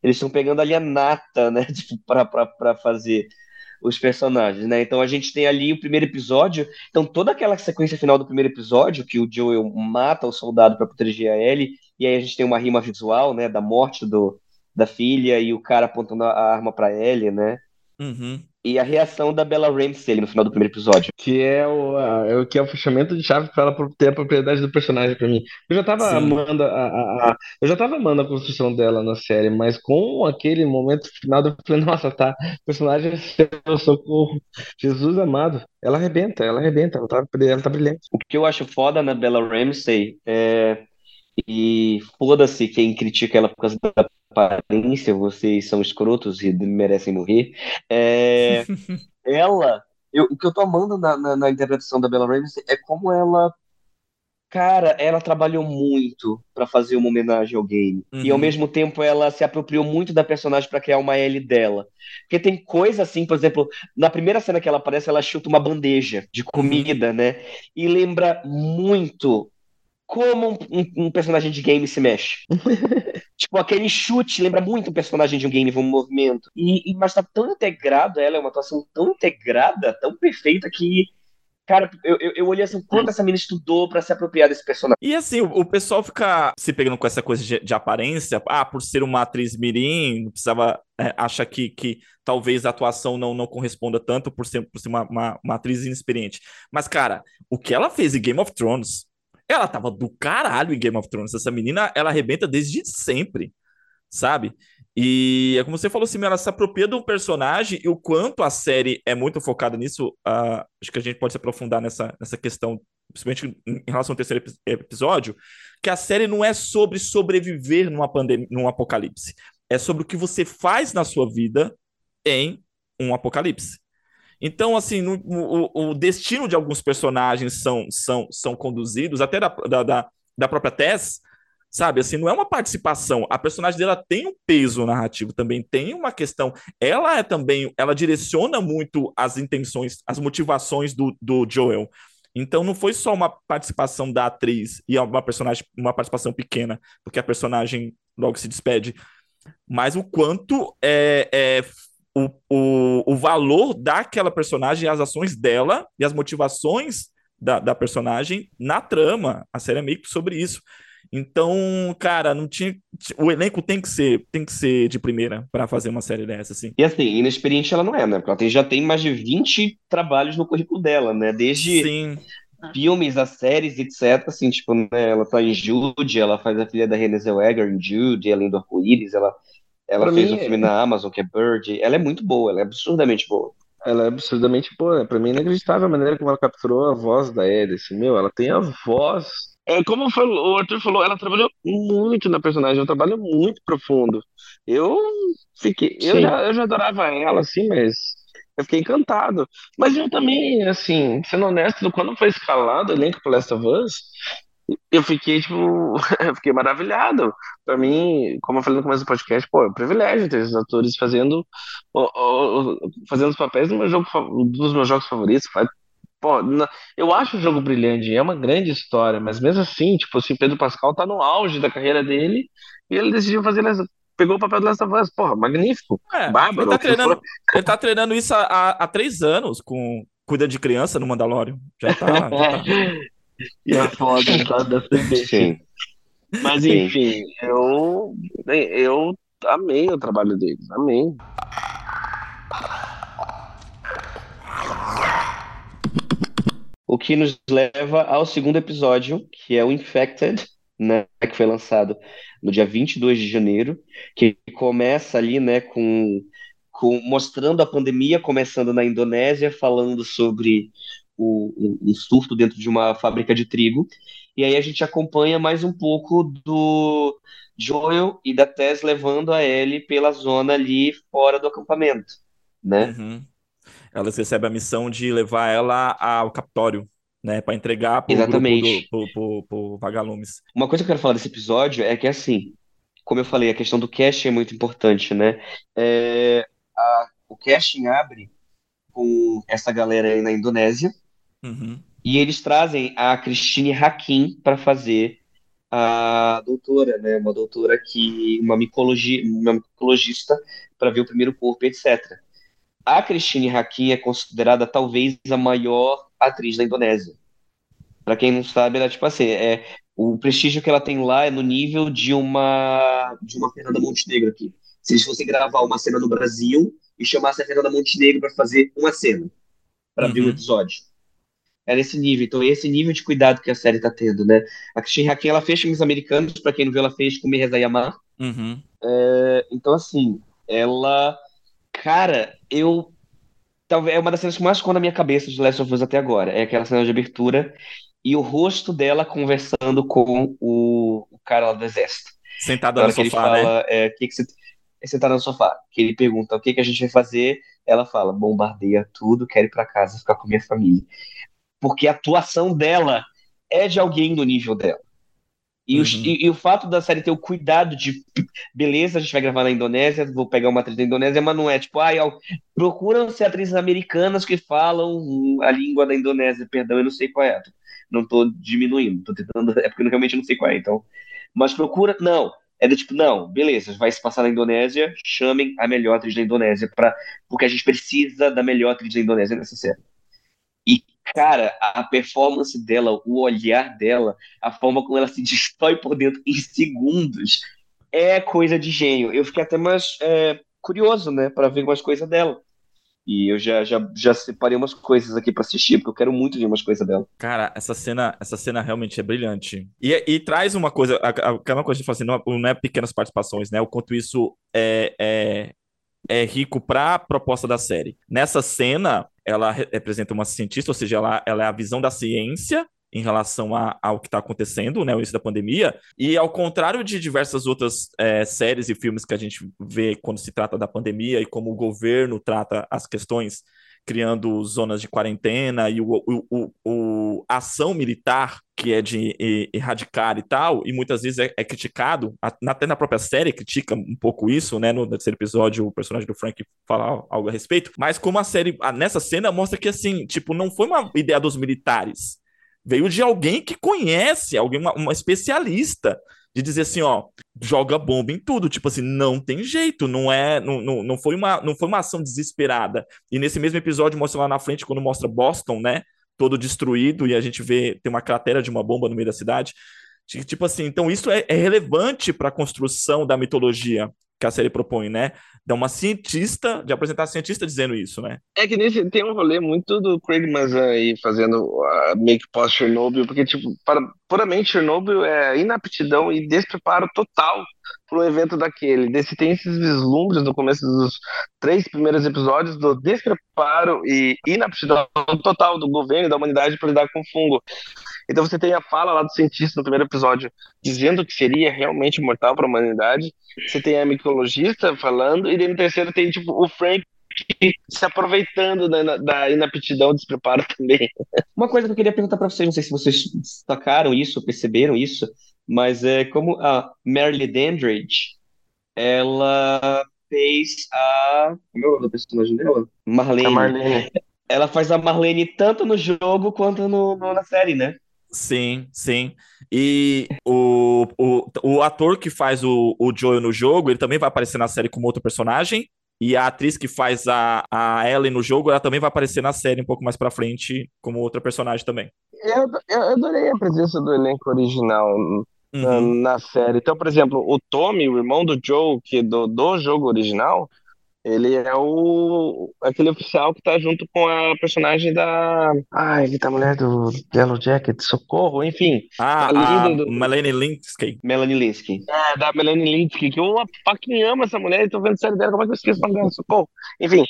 eles estão pegando ali a nata, né, (laughs) tipo, para fazer os personagens, né? Então a gente tem ali o primeiro episódio, então toda aquela sequência final do primeiro episódio que o Joel mata o soldado para proteger a Ellie, e aí a gente tem uma rima visual, né, da morte do, da filha e o cara apontando a arma para Ellie, né? Uhum. E a reação da Bella Ramsey no final do primeiro episódio. Que é o, a, é o que é o fechamento de chave para ela ter a propriedade do personagem para mim. Eu já tava Sim. amando a, a, a- eu já tava amando a construção dela na série, mas com aquele momento final eu falei, (laughs) nossa, tá, personagem é socorro, Jesus amado. Ela arrebenta, ela arrebenta, ela tá, ela tá brilhante. O que eu acho foda na Bella Ramsey é. E foda-se quem critica ela por causa da aparência, vocês são escrotos e merecem morrer. É, (laughs) ela, eu- o que eu tô amando na, na, na interpretação da Bella Ramsey é como ela, cara, ela trabalhou muito pra fazer uma homenagem ao game. E ao Uhum. mesmo tempo ela se apropriou muito da personagem pra criar uma L dela. Porque tem coisa assim, por exemplo, na primeira cena que ela aparece, ela chuta uma bandeja de comida, né? E lembra muito como um, um- um personagem de game se mexe. (laughs) Tipo, aquele chute lembra muito um personagem de um game, um movimento. E, e- mas tá tão integrado, ela é uma atuação tão integrada, tão perfeita que. Cara, eu, eu, eu olhei assim, quanto essa mina estudou pra se apropriar desse personagem. E assim, o, o pessoal fica se pegando com essa coisa de, de aparência, ah, por ser uma atriz mirim, não precisava, é, acha que, que talvez a atuação não, não corresponda tanto por ser, por ser uma, uma, uma atriz inexperiente. Mas, cara, o que ela fez em Game of Thrones, ela tava do caralho em Game of Thrones. Essa menina, ela arrebenta desde sempre, sabe? E é como você falou assim, ela se apropria do personagem e o quanto a série é muito focada nisso, ah, acho que a gente pode se aprofundar nessa, nessa questão, principalmente em relação ao terceiro epi- episódio, que a série não é sobre sobreviver numa pandemia, num apocalipse. É sobre o que você faz na sua vida em um apocalipse. Então, assim, no- o, o destino de alguns personagens são, são, são conduzidos, até da, da, da, própria Tess, sabe? Assim, não é uma participação. A personagem dela tem um peso narrativo, também tem uma questão. Ela é também, ela direciona muito as intenções, as motivações do, do Joel. Então, não foi só uma participação da atriz e uma personagem, uma participação pequena, porque a personagem logo se despede, mas o quanto é, é o, o, o valor daquela personagem, as ações dela e as motivações da, da personagem na trama. A série é meio que sobre isso. Então, cara, não tinha. O elenco tem que ser, tem que ser de primeira para fazer uma série dessa, assim. E assim, inexperiente ela não é, né? Porque ela tem- já tem mais de 20 trabalhos no currículo dela, né? Desde Sim, filmes a séries, etc. Assim, tipo, né? Ela tá em Jude, ela faz a filha da Renée Zellweger em Jude, além do Arco-Íris, ela, ela Pra fez mim, um filme na Amazon que é Bird. Ela é muito boa, ela é absurdamente boa. Ela é absurdamente boa. Pra mim, é inacreditável a maneira como ela capturou a voz da Ellie. Assim, meu, ela tem a voz. É, como falou- o Arthur falou, ela trabalhou muito na personagem, é um trabalho muito profundo. Eu fiquei, eu já, eu já adorava ela, assim, mas eu fiquei encantado. Mas eu também, assim, sendo honesto, quando foi escalado o elenco pro Last of Us, eu fiquei, tipo, (laughs) eu fiquei maravilhado. Pra mim, como eu falei no começo do podcast, pô, é um privilégio ter esses atores fazendo, fazendo os papéis do meu jogo, dos meus jogos favoritos. Pô, eu acho o jogo brilhante, é uma grande história, mas mesmo assim, tipo assim, Pedro Pascal tá no auge da carreira dele e ele decidiu fazer, pegou o papel do Last of Us. Porra, magnífico. É, Bárbaro, ele tá treinando, ele tá treinando isso há, há, há três anos, com cuida de criança no Mandalorian. Já tá, já tá. (laughs) E é foda, tá descendente. Sim. Mas Sim. enfim, eu, eu amei o trabalho deles, amei. O que nos leva ao segundo episódio, que é o Infected, né, que foi lançado no dia 22 de janeiro, que começa ali, né, com, com mostrando a pandemia começando na Indonésia, falando sobre o, um, surto dentro de uma fábrica de trigo. E aí a gente acompanha mais um pouco do Joel e da Tess levando a Ellie pela zona ali fora do acampamento, né? Uhum. Elas recebem a missão de levar ela ao Capitólio, né, para entregar pro Exatamente. grupo do, pro, pro, pro vagalumes. Uma coisa que eu quero falar desse episódio é que, assim, como eu falei, a questão do casting é muito importante, né? É, a- o casting abre com essa galera aí na Indonésia Uhum. e eles trazem a Christine Hakim para fazer a doutora, né? Uma doutora que. Uma, micologia, uma micologista para ver o primeiro corpo, etc. A Christine Hakim é considerada talvez a maior atriz da Indonésia. Para quem não sabe, ela tipo assim, é o prestígio que ela tem lá é no nível de uma de uma Fernanda Montenegro aqui. Se eles fossem gravar uma cena no Brasil e chamassem a Fernanda Montenegro para fazer uma cena para uhum. abrir um episódio. É nesse nível. Então, é esse nível de cuidado que a série está tendo, né? A Christine Hakim, ela fez filmes americanos, para quem não viu, ela fez com Mireza Yamar. Uhum. É, então, assim, ela... Cara, eu... Talvez é uma das cenas que mais ficou na minha cabeça de Last of Us até agora. É aquela cena de abertura e o rosto dela conversando com o, o cara lá do exército. Sentado no sofá, ele fala, né? É, que que você... Sentado no sofá. Que ele pergunta o que, que a gente vai fazer. Ela fala, bombardeia tudo, quero ir para casa ficar com minha família porque a atuação dela é de alguém do nível dela. E, uhum. os, e, e, o fato da série ter o cuidado de, beleza, a gente vai gravar na Indonésia, vou pegar uma atriz da Indonésia, mas não é tipo, ah, procuram ser atrizes americanas que falam a língua da Indonésia, perdão, eu não sei qual é. Não tô diminuindo, tô tentando, é porque eu realmente não sei qual é, então. Mas procura, não, é do tipo, não, beleza, vai se passar na Indonésia, chamem a melhor atriz da Indonésia, pra, porque a gente precisa da melhor atriz da Indonésia nessa série. Cara, a performance dela, o olhar dela, a forma como ela se destrói por dentro em segundos, é coisa de gênio. Eu fiquei até mais é, curioso, né, para ver umas coisas dela. E eu já, já, já separei umas coisas aqui para assistir, porque eu quero muito ver umas coisas dela. Cara, essa cena, essa cena realmente é brilhante. E, e traz uma coisa, aquela coisa de falar assim, não, não é pequenas participações, né? O quanto isso é, é, é rico para a proposta da série. Nessa cena, ela representa uma cientista, ou seja, ela, ela é a visão da ciência em relação a, ao que está acontecendo, né, o início da pandemia, e ao contrário de diversas outras é, séries e filmes que a gente vê quando se trata da pandemia e como o governo trata as questões criando zonas de quarentena e o, o, o, o ação militar que é de erradicar e tal, e muitas vezes é, é, criticado, até na própria série critica um pouco isso, né? No terceiro episódio, o personagem do Frank fala algo a respeito, mas como a série, nessa cena, mostra que assim, tipo, não foi uma ideia dos militares, veio de alguém que conhece, alguém, uma, uma especialista de dizer assim, ó, joga bomba em tudo, tipo assim, não tem jeito, não é, não, não, não foi uma, não foi uma ação desesperada. E nesse mesmo episódio mostra lá na frente quando mostra Boston, né, todo destruído e a gente vê tem uma cratera de uma bomba no meio da cidade. Tipo assim, então isso é, é relevante para a construção da mitologia que a série propõe, né? De uma cientista, de apresentar a cientista dizendo isso, né? É que nesse tem um rolê muito do Craig Mazan aí fazendo uh, make pós Chernobyl, porque tipo, para, puramente Chernobyl é inaptidão e despreparo total para um evento daquele. Desse tem esses vislumbres no começo dos três primeiros episódios do despreparo e inaptidão total do governo e da humanidade para lidar com fungo. Então você tem a fala lá do cientista no primeiro episódio dizendo que seria realmente mortal para a humanidade. Você tem a micologista falando, e no terceiro tem tipo o Frank se aproveitando da, da inaptidão, despreparo também. (laughs) Uma coisa que eu queria perguntar para vocês, não sei se vocês destacaram isso, perceberam isso, mas é como a Marilyn Dandridge, ela fez a. Como é o nome da personagem dela? Marlene. Marlene. Ela faz a Marlene tanto no jogo quanto no, no, na série, né? Sim, sim. E o, o, o ator que faz o, o Joel no jogo, ele também vai aparecer na série como outro personagem. E a atriz que faz a, a Ellie no jogo, ela também vai aparecer na série um pouco mais pra frente como outra personagem também. Eu, eu adorei a presença do elenco original uhum. na, na, série. Então, por exemplo, o Tommy, o irmão do Joe, que do, do jogo original, ele é o aquele oficial que tá junto com a personagem da. Ai, ele tá mulher do Yellow Jacket, socorro, enfim. Ah, a, do... Melanie Linsky. Melanie Linsky. É, da Melanie Linsky, que eu fucking amo essa mulher e tô vendo série dela, como é que eu esqueço o nome dela? Socorro. Enfim,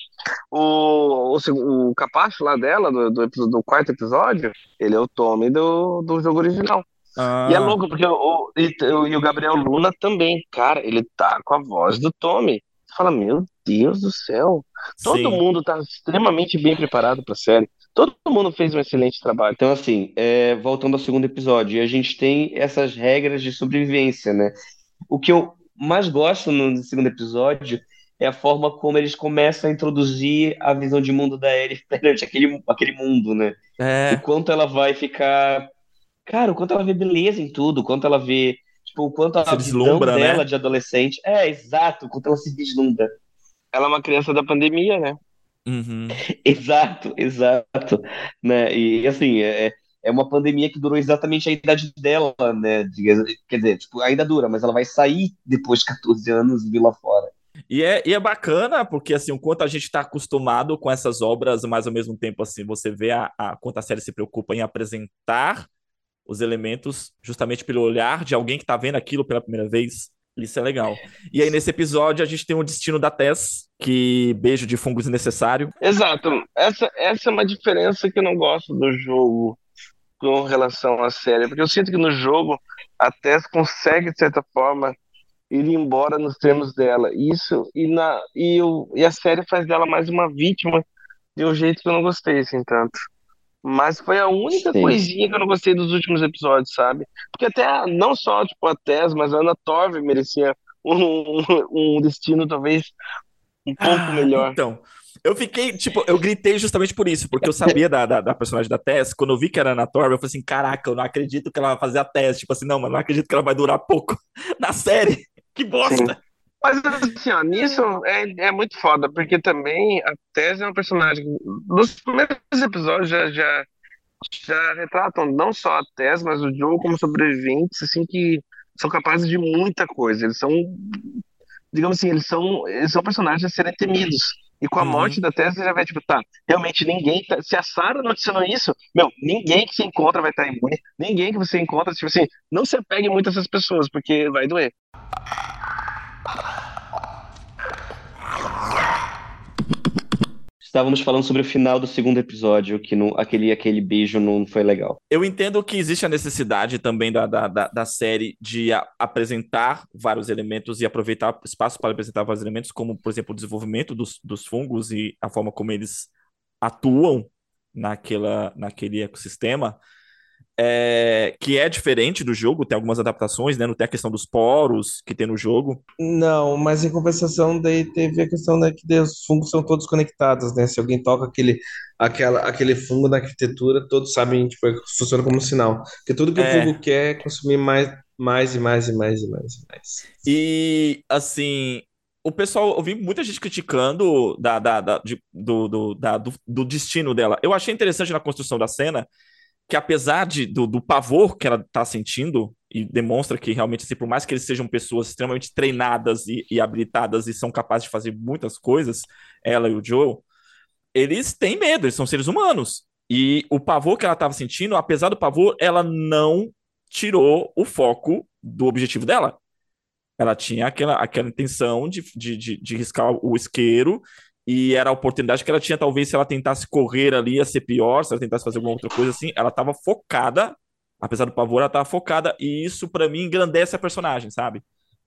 o, o, o capacho lá dela, do, do, do, quarto episódio, ele é o Tommy do, do jogo original. Ah. E é louco, porque o, e, e o Gabriel Luna também, cara, ele tá com a voz do Tommy. Você fala, meu Deus do céu. Todo Sim. mundo tá extremamente bem preparado pra série. Todo mundo fez um excelente trabalho. Então, assim, é, voltando ao segundo episódio, a gente tem essas regras de sobrevivência, né? O que eu mais gosto no segundo episódio é a forma como eles começam a introduzir a visão de mundo da Ellie (laughs) perante aquele, aquele mundo, né? É. O quanto ela vai ficar Cara, o quanto ela vê beleza em tudo, o quanto ela vê, tipo, o quanto a Se visão né? dela de adolescente. É, exato, o quanto ela se deslumbra. Ela é uma criança da pandemia, né? Uhum. (laughs) Exato, exato. Né? E assim, é, é uma pandemia que durou exatamente a idade dela, né? Quer dizer, tipo, ainda dura, mas ela vai sair depois de 14 anos e vir lá fora. E é, e é bacana, porque assim, o quanto a gente está acostumado com essas obras, mas ao mesmo tempo, assim, você vê a, a quanto a série se preocupa em apresentar os elementos justamente pelo olhar de alguém que está vendo aquilo pela primeira vez. Isso é legal. E aí, nesse episódio, a gente tem o destino da Tess, que beijo de fungo desnecessário. Exato. Essa, essa é uma diferença que eu não gosto do jogo com relação à série, porque eu sinto que no jogo a Tess consegue, de certa forma, ir embora nos termos dela. Isso, e, na, e, o, e a série faz dela mais uma vítima de um jeito que eu não gostei, assim, tanto. Mas foi a única Sim. coisinha que eu não gostei dos últimos episódios, sabe? Porque até não só tipo, a Tess, mas a Ana Torv merecia (laughs) um, um destino talvez um pouco Ah, melhor. Então, eu fiquei, tipo, eu gritei justamente por isso, porque eu sabia da, da, da personagem da Tess, quando eu vi que era a Ana Torv, eu falei assim, caraca, eu não acredito que ela vai fazer a Tess, tipo assim, não, mas não acredito que ela vai durar pouco (laughs) na série, que bosta! Mas assim, ó, nisso é, é muito foda, porque também a Tess é um personagem. Nos primeiros episódios já, já, já retratam não só a Tess, mas o Joe como sobreviventes, assim, que são capazes de muita coisa. Eles são, digamos assim, eles são, eles são personagens a serem temidos. E com a Uhum. morte da você já vai, tipo, tá, realmente ninguém tá. Se a Sarah não adicionou isso, meu, ninguém que se encontra vai estar imune, ninguém que você encontra, tipo assim, não se apegue muito a essas pessoas, porque vai doer. Estávamos falando sobre o final do segundo episódio, que não, aquele, aquele beijo não foi legal. Eu entendo que existe a necessidade também da, da, da, da série de a- apresentar vários elementos e aproveitar espaço para apresentar vários elementos, como, por exemplo, o desenvolvimento dos, dos fungos e a forma como eles atuam naquela, naquele ecossistema, é, que é diferente do jogo, tem algumas adaptações, né? Não tem a questão dos poros que tem no jogo. Não, mas em compensação, daí teve a questão né, que os fungos são todos conectados, né? Se alguém toca aquele, aquela, aquele fungo na arquitetura, todos sabem, tipo, funciona como um sinal. Porque tudo que o É. fungo quer é consumir mais, mais e mais e mais e mais e mais. E, assim, o pessoal, eu vi muita gente criticando da, da, da- de- do, do, da- do, do destino dela. Eu achei interessante na construção da cena que, apesar de, do, do pavor que ela tá sentindo, e demonstra que realmente, assim, por mais que eles sejam pessoas extremamente treinadas e, e habilitadas e são capazes de fazer muitas coisas, ela e o Joel, eles têm medo, eles são seres humanos. E o pavor que ela estava sentindo, apesar do pavor, ela não tirou o foco do objetivo dela. Ela tinha aquela, aquela intenção de, de, de, de riscar o isqueiro e era a oportunidade que ela tinha, talvez, se ela tentasse correr ali, ia ser pior, se ela tentasse fazer alguma outra coisa assim, ela estava focada, apesar do pavor, ela estava focada, e isso, para mim, engrandece a personagem, sabe?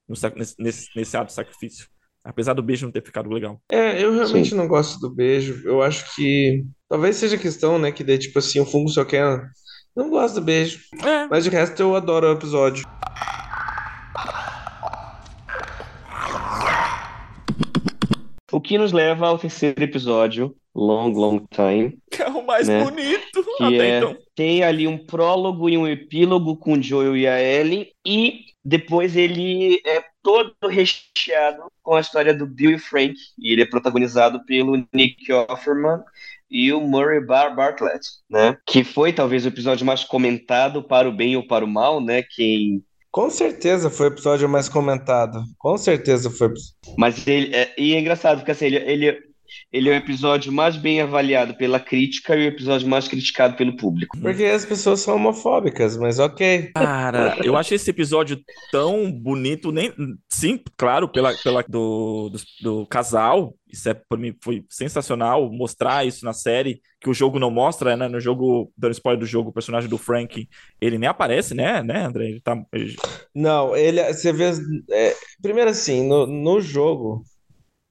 Nesse, nesse, nesse ato de sacrifício. Apesar do beijo não ter ficado legal. É, eu realmente não gosto do beijo. Eu acho que talvez seja questão, né, que daí, tipo assim, o fungo só quer. Não gosto do beijo. É, Mas de resto eu adoro o episódio. O que nos leva ao terceiro episódio, Long, Long Time, que (laughs) é o mais Né? bonito que até é, então. tem ali um prólogo e um epílogo com o Joel e a Ellie, e depois ele é todo recheado com a história do Bill e Frank, e ele é protagonizado pelo Nick Offerman e o Murray Bar Bartlett, né? Que foi talvez o episódio mais comentado para o bem ou para o mal, né? Quem Com certeza foi o episódio mais comentado. Com certeza foi. Mas ele é, e é engraçado, porque assim, ele, ele, ele é o episódio mais bem avaliado pela crítica e o episódio mais criticado pelo público. Porque as pessoas são homofóbicas, mas ok. Cara, eu achei esse episódio tão bonito, nem sim, claro, pela, pela do, do, do casal. Isso é para mim foi sensacional mostrar isso na série que o jogo não mostra, né? No jogo, dando spoiler do jogo, o personagem do Frank, ele nem aparece, né, né, André? Ele tá ele- Não, ele, você vê. é, primeiro assim, no, no jogo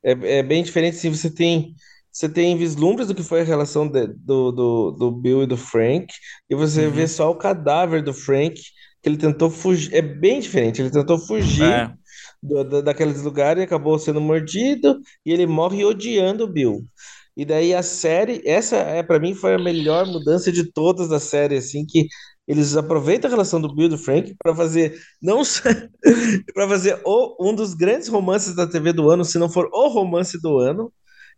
é, é bem diferente se você tem. Você tem vislumbres do que foi a relação de- do, do, do Bill e do Frank, e você Uhum. vê só o cadáver do Frank, que ele tentou fugir. É bem diferente, ele tentou fugir é, do, da- daqueles lugares e acabou sendo mordido e ele morre odiando o Bill. E daí a série, essa é para mim foi a melhor mudança de todas da série, assim, que eles aproveitam a relação do Bill e do Frank para fazer não (laughs) para fazer o, um dos grandes romances da TV do ano, se não for o romance do ano,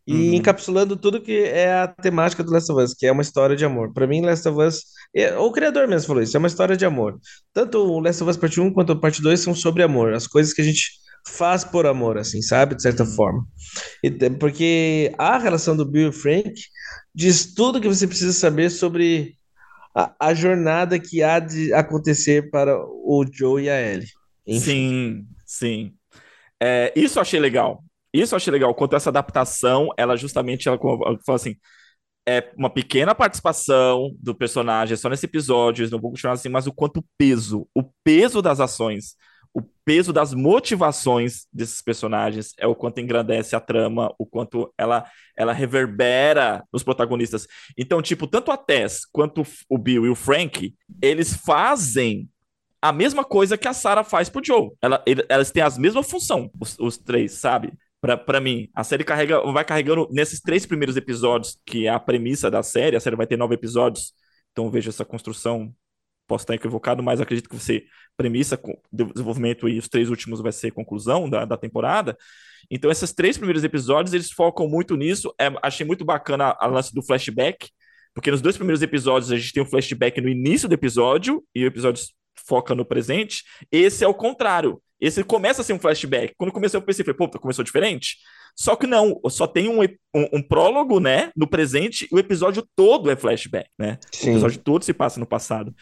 e uhum. encapsulando tudo que é a temática do Last of Us, que é uma história de amor. Para mim, Last of Us, é, o criador mesmo falou isso, é uma história de amor. Tanto o Last of Us Parte 1 quanto a Parte 2 são sobre amor, as coisas que a gente faz por amor, assim, sabe? De certa uhum. forma. E, porque a relação do Bill e Frank diz tudo que você precisa saber sobre a, a jornada que há de acontecer para o Joe e a Ellie. Enfim. Sim, sim. É, isso eu achei legal. Isso eu achei legal, quanto essa adaptação, ela justamente, ela falou assim, é uma pequena participação do personagem só nesse episódio, não vou continuar assim, mas o quanto peso, o peso das ações, o peso das motivações desses personagens é o quanto engrandece a trama, o quanto ela, ela reverbera nos protagonistas. Então, tipo, tanto a Tess quanto o Bill e o Frank, eles fazem a mesma coisa que a Sarah faz pro Joe. Ela, elas têm a mesma função, os, os três, sabe? para mim. A série carrega, vai carregando nesses três primeiros episódios, que é a premissa da série, a série vai ter nove episódios, então vejo essa construção, posso estar equivocado, mas acredito que ser premissa, desenvolvimento e os três últimos vai ser conclusão da, da temporada. Então esses três primeiros episódios, eles focam muito nisso, é, achei muito bacana a lance do flashback, porque nos dois primeiros episódios a gente tem um flashback no início do episódio, e o episódio foca no presente, esse é o contrário. Esse começa a ser um flashback. Quando comecei, eu pensei, falei, pô, começou diferente. Só que não, só tem um, um, um, prólogo, né, no presente, e o episódio todo é flashback, né? Sim. O episódio todo se passa no passado.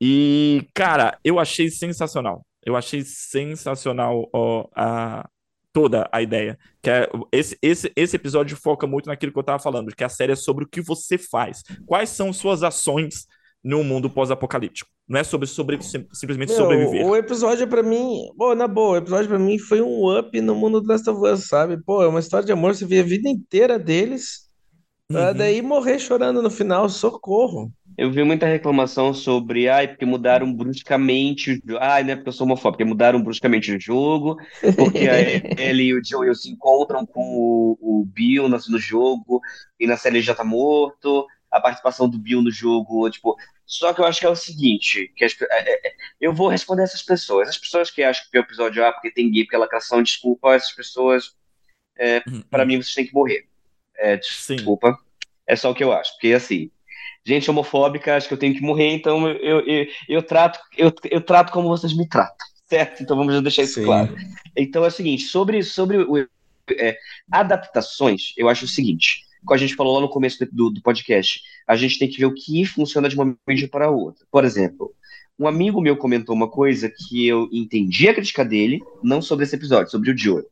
E, cara, eu achei sensacional. Eu achei sensacional ó, a, toda a ideia. Que é, esse, esse, esse episódio foca muito naquilo que eu tava falando, que a série é sobre o que você faz. Quais são suas ações num mundo pós-apocalíptico. Não é sobre, sobre simplesmente Meu, sobreviver. O episódio para mim, pô, na boa, o episódio para mim foi um up no mundo do Last of Us, sabe? Pô, é uma história de amor, você vê a vida inteira deles, uhum. daí morrer chorando no final, socorro. Eu vi muita reclamação sobre, ai, porque mudaram bruscamente, ai, não é porque eu sou homofóbico, porque mudaram bruscamente o jogo, porque ele (laughs) e o Joel se encontram com o, o Bill no jogo, e na série ele já tá morto, a participação do Bill no jogo, tipo, só que eu acho que é o seguinte, que as, é, é, é, eu vou responder essas pessoas. As pessoas que acham que o episódio A, porque tem gay, porque lacração, desculpa, essas pessoas, é, uhum. para mim, vocês têm que morrer. É, desculpa. Sim. É só o que eu acho. Porque, assim, gente homofóbica, acho que eu tenho que morrer, então eu, eu, eu, trato, eu, eu trato como vocês me tratam. Certo? Então vamos deixar isso Sim. claro. Então é o seguinte, sobre, sobre o, é, adaptações, eu acho o seguinte como a gente falou lá no começo do, do podcast, a gente tem que ver o que funciona de uma mídia para outra. Por exemplo, um amigo meu comentou uma coisa que eu entendi a crítica dele, não sobre esse episódio, sobre o Joel.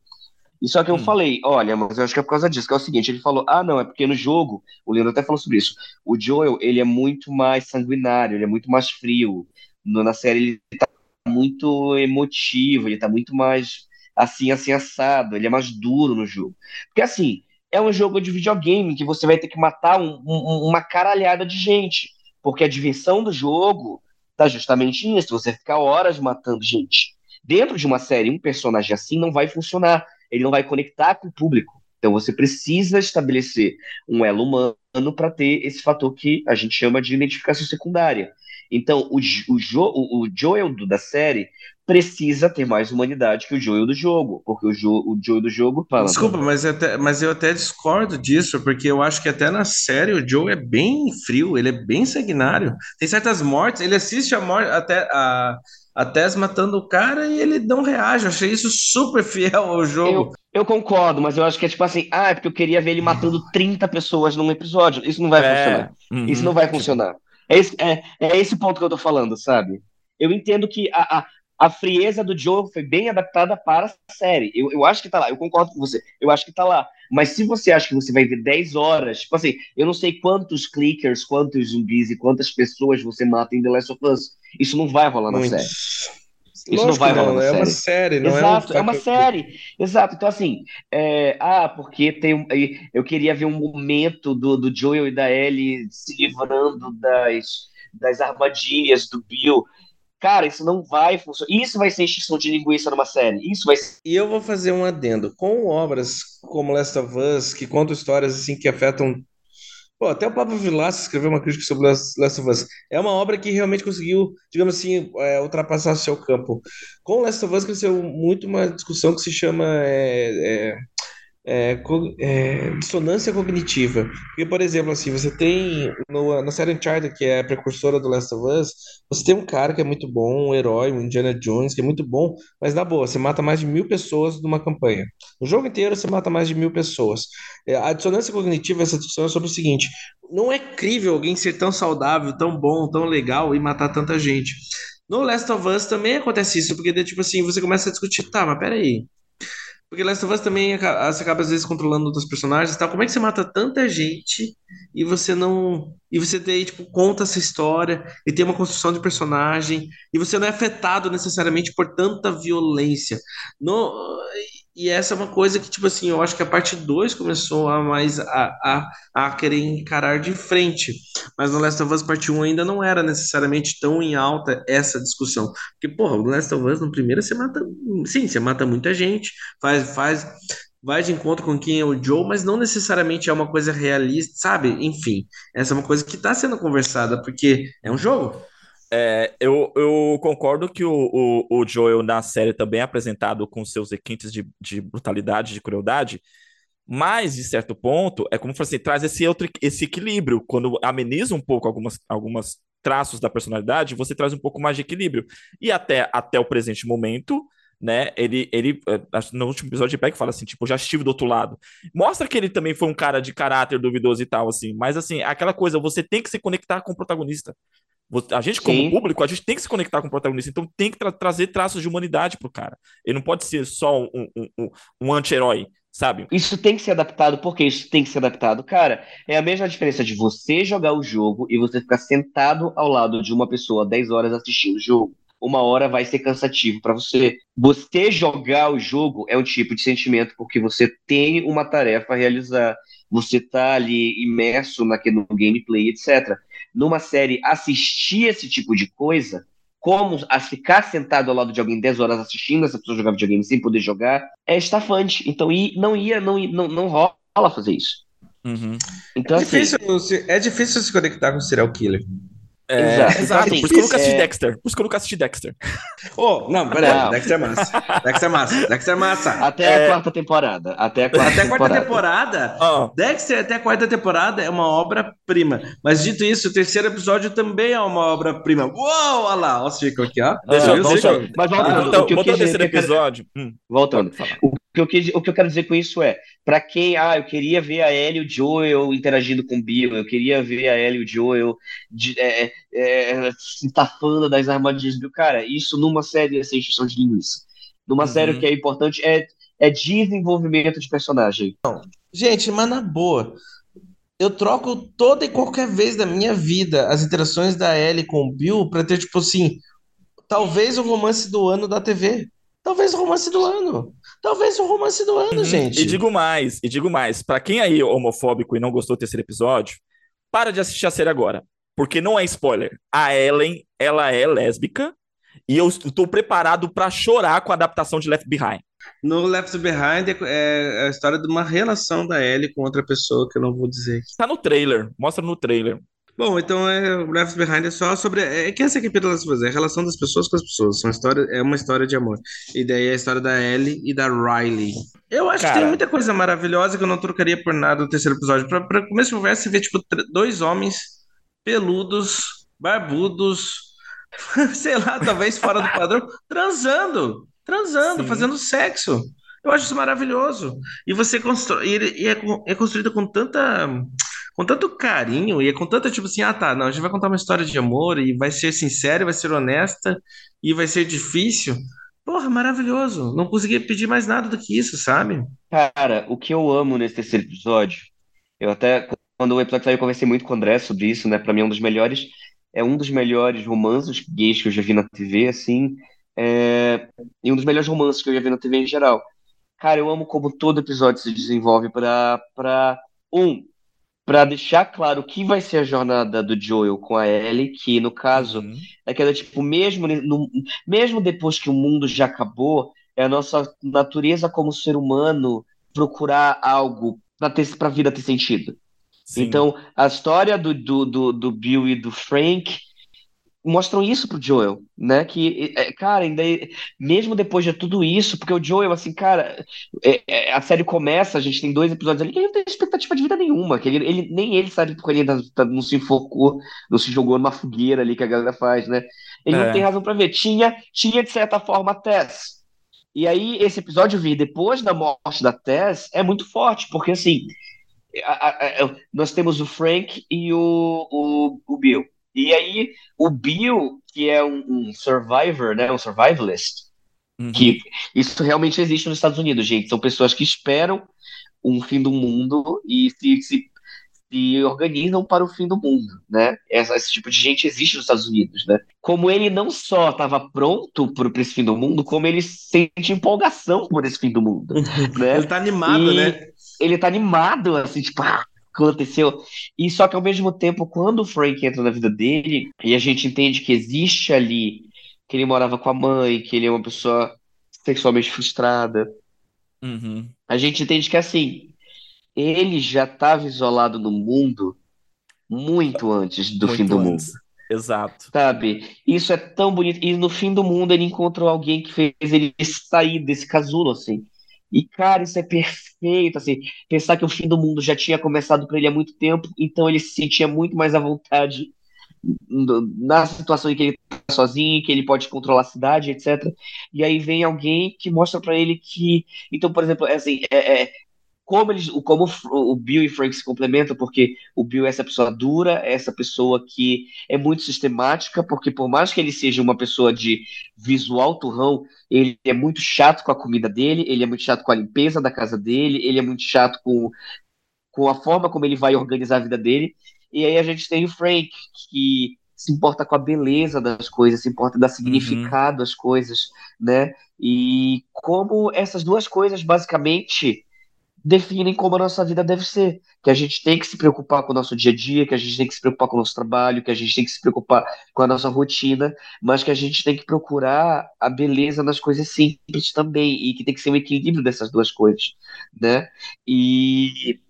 E só que eu hum. falei, olha, mas eu acho que é por causa disso, que é o seguinte, ele falou, ah, não, é porque no jogo, o Leandro até falou sobre isso, o Joel, ele é muito mais sanguinário, ele é muito mais frio, no, na série ele tá muito emotivo, ele tá muito mais assim, assim, assado, ele é mais duro no jogo. Porque assim, é um jogo de videogame que você vai ter que matar um, um, uma caralhada de gente. Porque a diversão do jogo tá justamente nisso, você ficar horas matando gente. Dentro de uma série, um personagem assim não vai funcionar. Ele não vai conectar com o público. Então você precisa estabelecer um elo humano para ter esse fator que a gente chama de identificação secundária. Então, o, o, jo, o, o Joel do, da série precisa ter mais humanidade que o Joel do jogo, porque o, jo, o Joel do jogo fala. Desculpa, mas, até, mas eu até discordo disso, porque eu acho que até na série o Joel é bem frio, ele é bem sanguinário. Tem certas mortes, ele assiste a morte até a. A Tess matando o cara e ele não reage. Eu achei isso super fiel ao jogo. Eu, eu concordo, mas eu acho que é tipo assim, ah, é porque eu queria ver ele matando 30 pessoas num episódio. Isso não vai é. funcionar. Uhum. Isso não vai funcionar. É esse, é, é esse ponto que eu tô falando, sabe? Eu entendo que a, a, a frieza do Joe foi bem adaptada para a série. Eu, eu acho que tá lá, eu concordo com você. Eu acho que tá lá. Mas se você acha que você vai ver 10 horas, tipo assim, eu não sei quantos clickers, quantos zumbis e quantas pessoas você mata em The Last of Us. Isso não vai rolar na Muitos. série. Isso Lógico não vai rolar. Não, é uma série, não Exato, é, um... é uma série. Exato. Então, assim, é... ah, porque tem eu queria ver um momento do, do Joel e da Ellie se livrando das, das armadilhas do Bill. Cara, isso não vai funcionar. Isso vai ser extinção de linguiça numa série. Isso vai ser... E eu vou fazer um adendo. Com obras como Last of Us, que contam histórias assim que afetam Pô, até o Pablo Vilaça escreveu uma crítica sobre Last of Us. É uma obra que realmente conseguiu, digamos assim, é, ultrapassar o seu campo. Com Last of Us cresceu muito uma discussão que se chama é, é, é, é, dissonância cognitiva. Porque, por exemplo, assim, você tem no, na série Uncharted, que é a precursora do Last of Us, você tem um cara que é muito bom, um herói, um Indiana Jones, que é muito bom, mas na boa, você mata mais de mil pessoas numa campanha. No jogo inteiro, você mata mais de mil pessoas. É, A dissonância cognitiva, essa discussão é sobre o seguinte: não é crível alguém ser tão saudável, tão bom, tão legal e matar tanta gente. No Last of Us também acontece isso, porque tipo assim, você começa a discutir, tá, mas peraí. Porque Last of Us também você acaba às vezes controlando outros personagens e tal. Como é que você mata tanta gente e você não. E você tem, tipo, conta essa história e tem uma construção de personagem e você não é afetado necessariamente por tanta violência. No... E essa é uma coisa que, tipo assim, eu acho que a parte 2 começou a mais a, a, a querer encarar de frente. Mas no Last of Us Parte 1 ainda não era necessariamente tão em alta essa discussão. Porque, porra, no Last of Us, no primeiro, você mata. Sim, você mata muita gente, faz, faz, vai de encontro com quem é o Joe, mas não necessariamente é uma coisa realista, sabe? Enfim, essa é uma coisa que está sendo conversada, porque é um jogo. É, eu, eu concordo que o, o, o Joel na série também é apresentado com seus requintes de, de brutalidade, de crueldade, mas, de certo ponto, é como você traz esse, outro, esse equilíbrio. Quando ameniza um pouco algumas, algumas traços da personalidade, você traz um pouco mais de equilíbrio. E até, até o presente momento, né, ele, ele, que no último episódio, ele pega e fala assim, tipo, já estive do outro lado. Mostra que ele também foi um cara de caráter duvidoso e tal, assim, mas, assim, aquela coisa, você tem que se conectar com o protagonista. A gente, como Sim. público, a gente tem que se conectar com o protagonista, então tem que tra- trazer traços de humanidade pro cara. Ele não pode ser só um, um, um, um anti-herói, sabe? Isso tem que ser adaptado, porque isso tem que ser adaptado. Cara, é a mesma diferença de você jogar o jogo e você ficar sentado ao lado de uma pessoa 10 horas assistindo o jogo. Uma hora vai ser cansativo pra você. Você jogar o jogo é um tipo de sentimento porque você tem uma tarefa a realizar. Você tá ali imerso naquele, no gameplay, etc. Numa série, assistir esse tipo de coisa, como a ficar sentado ao lado de alguém 10 horas assistindo essa pessoa jogar videogame sem poder jogar, é estafante. Então não ia, não, não, não rola fazer isso. Uhum. Então, É assim, difícil, se- é difícil se conectar com o serial killer. É, Exato. exato. Então, Por isso que eu nunca assim, assisti é- Dexter. Por isso que eu nunca assisti Dexter. Oh, não, peraí. Dexter é massa. Dexter é massa. Dexter é massa. até É. a quarta temporada. Até a quarta Até temporada. temporada. Ó, Dexter até a quarta temporada é uma obra-prima. Mas dito isso, o terceiro episódio também é uma obra-prima. Uou, olha lá, ó o ciclo aqui, ó. Deixa- Viu o deixa- ciclo? Mas Ah, voltando, botou o que eu botou o quis terceiro que eu quero- episódio. Hum, voltando. O que, eu quis- o que eu quero dizer com isso é, pra quem, ah, eu queria ver a Ellie e o Joel interagindo com o Bill, eu queria ver a Ellie e o Joel de, é, é, se tafando das armadilhas do Bill. Cara, isso numa série é ser encheção de linguiça. Numa Uhum. série o que é importante é, é desenvolvimento de personagem. Gente, mas na boa, eu troco toda e qualquer vez da minha vida as interações da Ellie com o Bill pra ter, tipo assim, talvez o romance do ano da TV. Talvez o romance do ano. Talvez o romance do ano, Uhum. gente. E digo mais, e digo mais, pra quem aí é homofóbico e não gostou do terceiro episódio, para de assistir a série agora, porque não é spoiler. A Ellen, ela é lésbica e eu estou preparado pra chorar com a adaptação de Left Behind. No Left Behind é- é a história de uma relação da Ellie com outra pessoa que eu não vou dizer. Tá no trailer, mostra no trailer. Bom, então é, o Left Behind é só sobre. É que essa aqui é Last é a relação das pessoas com as pessoas. São história, é uma história de amor. E daí é a história da Ellie e da Riley. Eu acho que Cara. tem muita coisa maravilhosa que eu não trocaria por nada no terceiro episódio. Pra, pra começo de conversa, você vê, tipo, dois homens peludos, barbudos, (laughs) sei lá, talvez fora do padrão, transando. Transando, Sim. fazendo sexo. Eu acho isso maravilhoso. E você constrói. E, é, é construído com tanta com tanto carinho e com tanta tipo assim, ah tá, não, a gente vai contar uma história de amor e vai ser sincera, vai ser honesta e vai ser difícil. Porra, maravilhoso. Não conseguia pedir mais nada do que isso, sabe? Cara, o que eu amo nesse terceiro episódio, eu até, quando o episódio saiu, eu conversei muito com o André sobre isso, né? Pra mim é um dos melhores, é um dos melhores romances gays que eu já vi na TV, assim, é, e um dos melhores romances que eu já vi na TV em geral. Cara, eu amo como todo episódio se desenvolve pra, pra um, pra deixar claro o que vai ser a jornada do Joel com a Ellie, que no caso Uhum. é que ela, tipo, mesmo, no- mesmo depois que o mundo já acabou, é a nossa natureza como ser humano procurar algo para ter, para a vida ter sentido. Sim. Então, a história do, do, do, do Bill e do Frank mostram isso pro Joel, né? Que, é, cara, ainda mesmo depois de tudo isso, porque o Joel, assim, cara, é, é, a série começa, a gente tem dois episódios ali que ele não tem expectativa de vida nenhuma, que ele, ele nem ele sabe porque ele ainda tá- não se enfocou, não se jogou numa fogueira ali que a galera faz, né? Ele É. não tem razão pra ver. Tinha, tinha de certa forma a Tess. E aí, esse episódio vir depois da morte da Tess é muito forte, porque assim, a- a- a- nós temos o Frank e o, o, o Bill. E aí, o Bill, que é um, um survivor, né? Um survivalist, Uhum. que isso realmente existe nos Estados Unidos, gente. São pessoas que esperam um fim do mundo e se, se, se organizam para o fim do mundo, né? Essa- esse tipo de gente existe nos Estados Unidos, né? Como ele não só estava pronto para esse fim do mundo, como ele sente empolgação por esse fim do mundo, (laughs) né? Ele tá animado, E né? Ele tá animado, assim, tipo, ah, aconteceu. E só que ao mesmo tempo, quando o Frank entra na vida dele, e a gente entende que existe ali, que ele morava com a mãe, que ele é uma pessoa sexualmente frustrada, Uhum. a gente entende que assim, ele já estava isolado no mundo muito antes do Muito fim do antes. mundo. Exato. Sabe? Isso é tão bonito. E no fim do mundo ele encontrou alguém que fez ele sair desse casulo, assim. E, cara, isso é perfeito, assim. Pensar que o fim do mundo já tinha começado para ele há muito tempo, então ele se sentia muito mais à vontade na situação em que ele tá sozinho, que ele pode controlar a cidade, etc. E aí vem alguém que mostra para ele que. Então, por exemplo, é assim, é, é, como eles, o- como o Bill e o Frank se complementam, porque o Bill é essa pessoa dura, é essa pessoa que é muito sistemática, porque por mais que ele seja uma pessoa de visual turrão, ele é muito chato com a comida dele, ele é muito chato com a limpeza da casa dele, ele é muito chato com, com a forma como ele vai organizar a vida dele. E aí a gente tem o Frank, que se importa com a beleza das coisas, se importa dar significado às coisas, né? E como essas duas coisas basicamente definem como a nossa vida deve ser. Que a gente tem que se preocupar com o nosso dia a dia, que a gente tem que se preocupar com o nosso trabalho, que a gente tem que se preocupar com a nossa rotina, mas que a gente tem que procurar a beleza nas coisas simples também, e que tem que ser um equilíbrio dessas duas coisas, né? E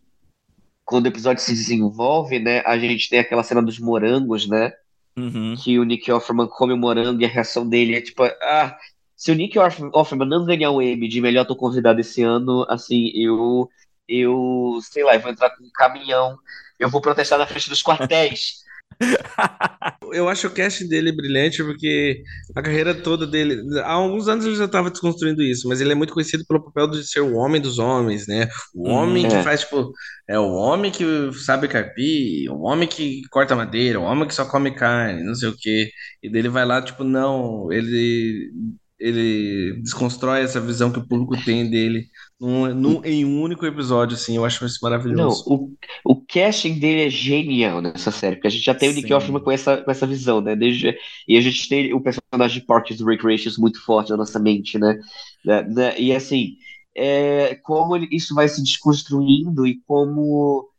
quando o episódio se desenvolve, né, a gente tem aquela cena dos morangos, né? Uhum. que o Nick Offerman come o morango e a reação dele é tipo, ah, se o Nick Off- Offerman não ganhar o Emmy de melhor tô convidado esse ano, assim, eu, eu, sei lá, eu vou entrar com um caminhão, eu vou protestar na frente dos quartéis. (laughs) Eu acho o casting dele brilhante porque a carreira toda dele. Há alguns anos ele já estava desconstruindo isso, mas ele é muito conhecido pelo papel de ser o homem dos homens, né? O homem que É. faz, tipo. É o homem que sabe carpir, o homem que corta madeira, o homem que só come carne, não sei o quê. E dele vai lá, tipo, não, ele. Ele desconstrói essa visão que o público tem dele num, num- em um único episódio, assim. Eu acho isso Não, maravilhoso. o, o casting dele é genial nessa série, porque a gente já tem o Nick Sim. Offerman com essa, com essa visão, né? Desde, e a gente tem o personagem de Parks and Recreations muito forte na nossa mente, né? Né, né? E assim, é, como ele- isso vai se desconstruindo e como,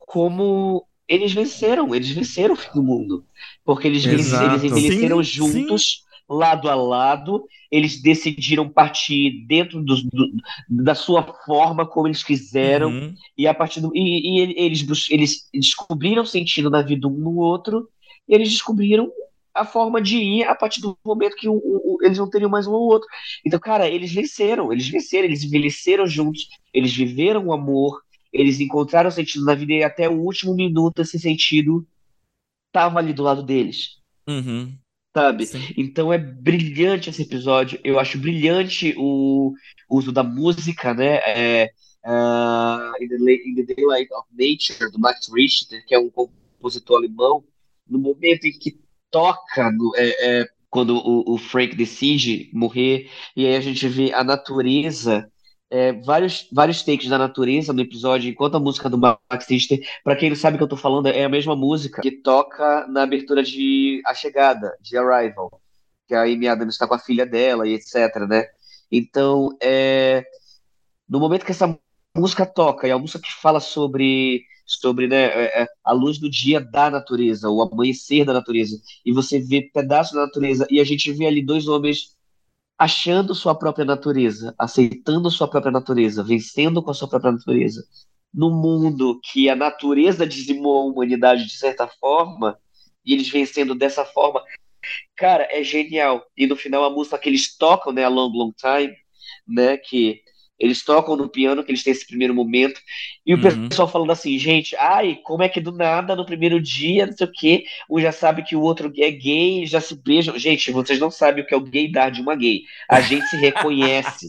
como eles venceram, eles venceram o fim do mundo. Porque eles, Exato. eles envelheceram Sim, juntos, lado a lado, eles decidiram partir dentro dos- do- da sua forma, como eles quiseram. Uhum. E a partir do, e, e ele- eles, eles descobriram sentido na vida um no outro, e eles descobriram a forma de ir a partir do momento que o- o- eles não teriam mais um ou outro. Então, cara, eles venceram, eles venceram, eles envelheceram juntos, eles viveram o amor, eles encontraram sentido na vida e até o último minuto esse sentido estava ali do lado deles, Uhum. Sabe? Sim. Então é brilhante esse episódio. Eu acho brilhante o uso da música, né? É, ah, in, the, in the Daylight of Nature, do Max Richter, que é um compositor alemão, no momento em que toca, no- é, é, quando o, o Frank decide morrer, e aí a gente vê a natureza. É, vários, vários takes da natureza no episódio, enquanto a música do Max Richter, para quem não sabe o que eu tô falando, é a mesma música que toca na abertura de A Chegada, de Arrival, que a Amy Adams está com a filha dela e etc, né? Então, é, no momento que essa música toca, e uma música que fala sobre, sobre né, é, é, a luz do dia da natureza, o amanhecer da natureza, e você vê pedaços da natureza, e a gente vê ali dois homens achando sua própria natureza, aceitando sua própria natureza, vencendo com a sua própria natureza, no mundo que a natureza dizimou a humanidade de certa forma, e eles vencendo dessa forma, cara, é genial. E no final a música que eles tocam, né, a Long Long Time, né, que eles tocam no piano, que eles têm esse primeiro momento, e o Uhum. pessoal falando assim, gente, ai, como é que do nada, no primeiro dia, não sei o quê, um já sabe que o outro é gay, já se beijam. Gente, vocês não sabem o que é o gaydar de uma gay. A gente se reconhece.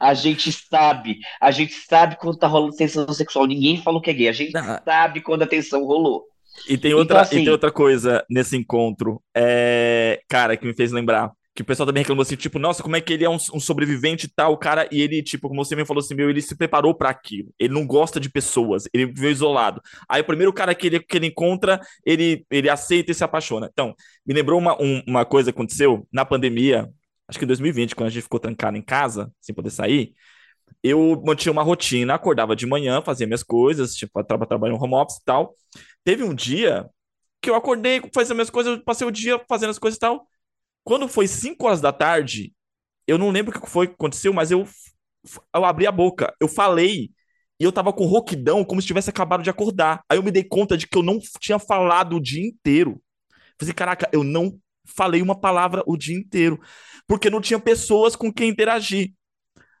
A gente sabe. A gente sabe quando tá rolando tensão sexual. Ninguém falou que é gay. A gente Ah. sabe quando a tensão rolou. E tem outra, Então, assim- e tem outra coisa nesse encontro, é, cara, que me fez lembrar. Que o pessoal também reclamou assim, tipo, nossa, como é que ele é um, um sobrevivente e tal, cara, e ele, tipo, como você me falou assim, meu, ele se preparou pra aquilo. Ele não gosta de pessoas, ele viveu isolado. Aí o primeiro cara que ele, que ele encontra, ele, ele aceita e se apaixona. Então, me lembrou uma, um- uma coisa que aconteceu na pandemia, acho que em 2020, quando a gente ficou trancado em casa, sem poder sair. Eu mantinha uma rotina, acordava de manhã, fazia minhas coisas, tipo, trabalhando no home office e tal. Teve um dia que eu acordei, fazia minhas coisas, passei o dia fazendo as coisas e tal. Quando foi 5 horas da tarde, eu não lembro o que foi que aconteceu, mas eu, eu abri a boca, eu falei, e eu tava com rouquidão, como se tivesse acabado de acordar. Aí eu me dei conta de que eu não tinha falado o dia inteiro. Falei, caraca, eu não falei uma palavra o dia inteiro, porque não tinha pessoas com quem interagir.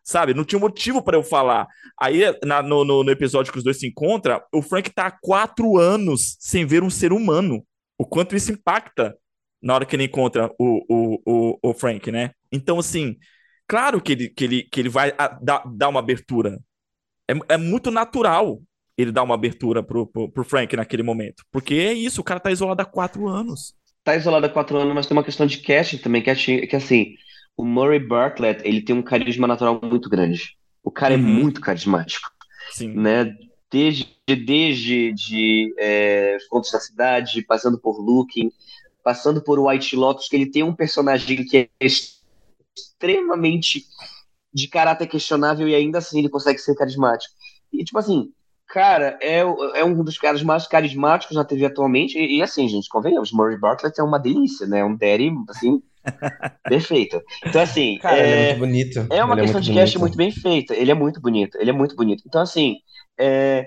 Sabe? Não tinha motivo para eu falar. Aí, na- no, no- no episódio que os dois se encontram, o Frank tá há quatro anos sem ver um ser humano. O quanto isso impacta na hora que ele encontra o, o, o, o Frank, né? Então, assim, claro que ele, que ele, que ele vai ah, dar, dar uma abertura. É, é muito natural ele dar uma abertura pro, pro, pro Frank naquele momento. Porque é isso, o cara tá isolado há quatro anos. Tá isolado há quatro anos, mas tem uma questão de casting também, que, é- que assim, o Murray Bartlett, ele tem um carisma natural muito grande. O cara é Uhum. muito carismático. Sim. né? Desde, desde de, é, Os Contos da Cidade, passando por Looking, passando por White Lotus, que ele tem um personagem que é extremamente de caráter questionável e ainda assim ele consegue ser carismático. E, tipo assim, cara, é, é um dos caras mais carismáticos na TV atualmente. E, e, assim, gente, convenhamos, Murray Bartlett é uma delícia, né? Um daddy, assim, (laughs) perfeito. Então, assim, Cara, ele é é, muito bonito. é uma Ele questão muito de cast muito bem feita. Ele é muito bonito. Ele é muito bonito. Então, assim, é,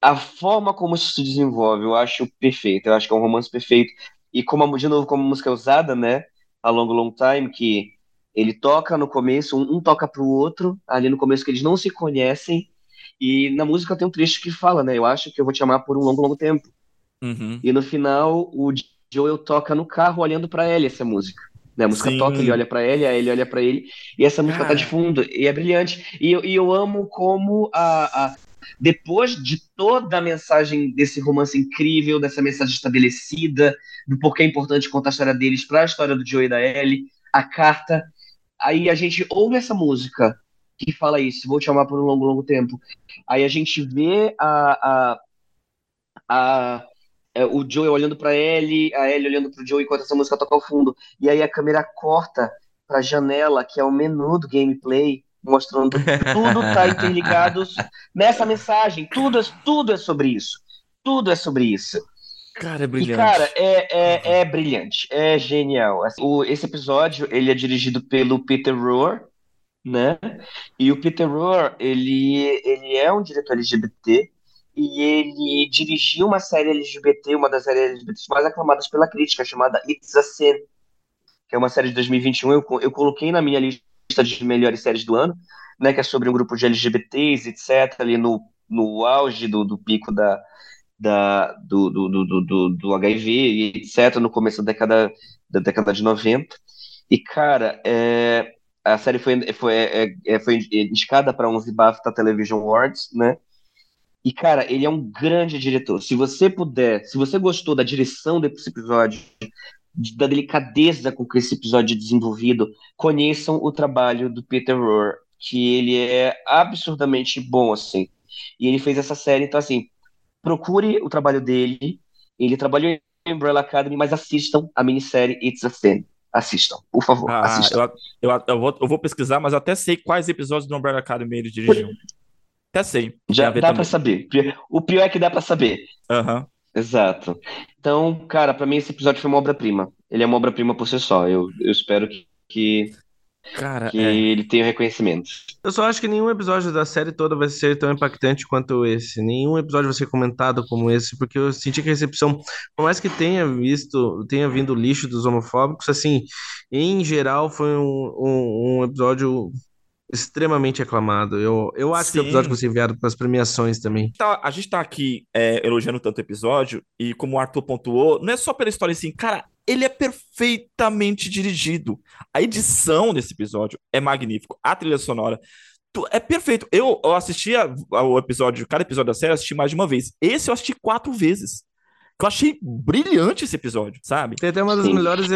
a forma como isso se desenvolve, eu acho perfeito. Eu acho que é um romance perfeito. E como, de novo, como música é usada, né? A Long Long Time, que ele toca no começo, um, um toca pro outro, ali no começo que eles não se conhecem. E na música tem um trecho que fala, né? Eu acho que eu vou te amar por um longo, longo tempo. Uhum. E no final, o Joel toca no carro olhando pra ela essa música. Né? A música Sim. toca, ele olha pra ele, aí ele olha pra ele, e essa música tá de fundo, e é brilhante. E eu, e eu amo como a, a- depois de toda a mensagem desse romance incrível, dessa mensagem estabelecida, do porquê é importante contar a história deles pra história do Joel e da Ellie, a carta, aí a gente ouve essa música que fala isso, vou te amar por um longo, longo tempo. Aí a gente vê a, a, a é, o Joey olhando pra Ellie, a Ellie olhando pro Joey enquanto essa música toca ao fundo. E aí a câmera corta pra janela, que é o menu do gameplay, mostrando que tudo tá interligado nessa mensagem. Tudo, é- tudo é sobre isso. Tudo é sobre isso. Cara, é E, brilhante. cara, é, é, é brilhante. É genial. O- esse episódio, ele é dirigido pelo Peter Rohr, né? E o Peter Rohr, ele, ele é um diretor LGBT e ele dirigiu uma série LGBT, uma das séries LGBT mais aclamadas pela crítica, chamada It's a Sin, que é uma série de 2021. Eu, eu coloquei na minha lista de melhores séries do ano, né? Que é sobre um grupo de LGBTs, etc., ali no, no auge do, do pico da, da, do, do, do, do, do- HIV etc., no começo da década, da década de 90. E, cara, é, a série foi, foi, é, é, foi indicada para 11 BAFTA Television Awards, né? E, cara, ele é um grande diretor. Se você puder, se você gostou da direção desse episódio, da delicadeza com que esse episódio é desenvolvido, conheçam o trabalho do Peter Rohr, que ele é absurdamente bom, assim. E ele fez essa série, então, assim, procure o trabalho dele. Ele trabalhou em Umbrella Academy, mas assistam a minissérie It's a Sin. Assistam, por favor, Ah, assistam. eu, eu, eu, vou, eu vou pesquisar, mas até sei quais episódios do Umbrella Academy ele dirigiu. Até sei. Já dá pra saber. O pior é que dá pra saber. Aham. Exato. Então, cara, pra mim esse episódio foi uma obra-prima. Ele é uma obra-prima por si só. Eu, eu espero que, que, Cara, que é. ele o reconhecimento. Eu só acho que nenhum episódio da série toda vai ser tão impactante quanto esse. Nenhum episódio vai ser comentado como esse, porque eu senti que a recepção, por mais que tenha visto, tenha vindo lixo dos homofóbicos, assim, em geral foi um, um, um episódio extremamente aclamado. Eu, eu acho que é o Sim. episódio que você enviado para as premiações também. tá- a gente tá aqui é, elogiando tanto o episódio, e como o Arthur pontuou, não é só pela história assim, cara, ele é perfeitamente dirigido. A edição desse episódio é magnífico, a trilha sonora. É perfeito. Eu, eu assistia ao episódio, cada episódio da série, eu assisti mais de uma vez. Esse eu assisti quatro vezes. Eu achei brilhante esse episódio, sabe? Tem até uma das Sim. melhores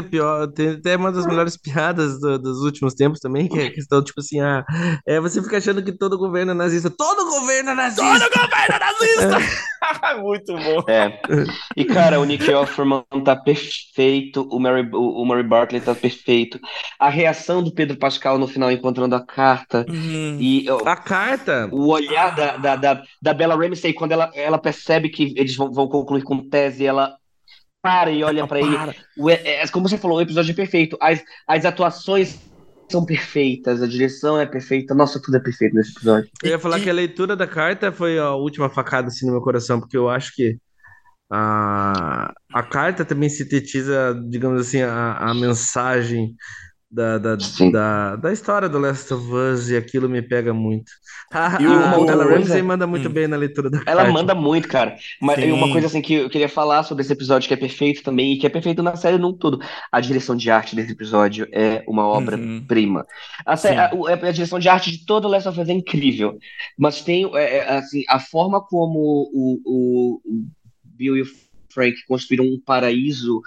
tem até uma das melhores piadas do- dos últimos tempos também, que é a questão, tipo assim, ah, é, você fica achando que todo governo é nazista. Todo governo é nazista! Todo governo nazista! (laughs) Muito bom. É. E, cara, o Nick Offerman tá perfeito, o Mary, o, Murray Bartlett tá perfeito. A reação do Pedro Pascal no final encontrando a carta Hum, e ó, A carta, o olhar da, da, da, da Bella Ramsey quando ela, ela percebe que eles vão, vão concluir com tese, ela para e olha pra ele. para. O- é, é, como você falou, o episódio é perfeito. As, as atuações são perfeitas, a direção é perfeita. Nossa, tudo é perfeito nesse episódio. eu ia falar que a leitura da carta foi a última facada assim no meu coração, porque eu acho que a, a carta também sintetiza, digamos assim, a, a mensagem da, da, da, da história do Last of Us e aquilo me pega muito. A, E a, uma a outra coisa- Ramsey manda muito Hum. bem na leitura da Ela carta. manda muito, cara. Mas Sim. uma coisa assim que eu queria falar sobre esse episódio que é perfeito também, e que é perfeito na série num todo. A direção de arte desse episódio é uma Uhum. obra-prima. A, sé- Sim. a, o- a direção de arte de todo o Last of Us é incrível. Mas tem, é, é, assim, a forma como o, o, o Bill e o Frank construíram um paraíso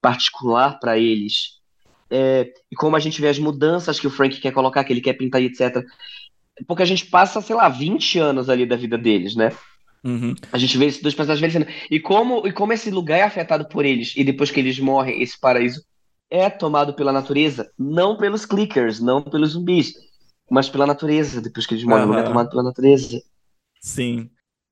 particular para eles. É, e como a gente vê as mudanças que o Frank quer colocar, que ele quer pintar e etc. Porque a gente passa, sei lá, 20 anos ali da vida deles, né? Uhum. A gente vê esses dois personagens envelhecendo. E como, e como esse lugar é afetado por eles, e depois que eles morrem, esse paraíso é tomado pela natureza, não pelos clickers, não pelos zumbis, mas pela natureza. Depois que eles morrem, o lugar é tomado pela natureza. Sim.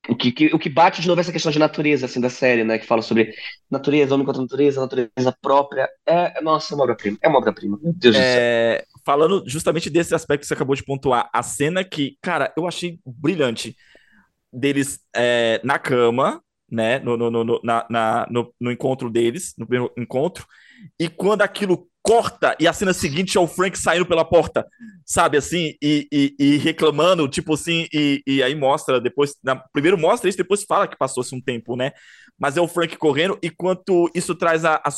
O que, que- o que bate de novo é essa questão de natureza, assim, da série, né? Que fala sobre natureza, homem contra natureza, natureza própria. É, nossa, é uma obra-prima. É uma obra-prima. Meu Deus do céu. É, falando justamente desse aspecto que você acabou de pontuar, a cena que, cara, eu achei brilhante deles é, na cama, né, no, no, no, no- na, na- no, no encontro deles, no primeiro encontro, e quando aquilo corta e a cena seguinte é o Frank saindo pela porta, sabe, assim, e, e, e reclamando, tipo assim, e, e aí mostra depois, na- primeiro mostra isso, depois fala que passou-se um tempo, né, mas é o Frank correndo, e quanto isso traz a, a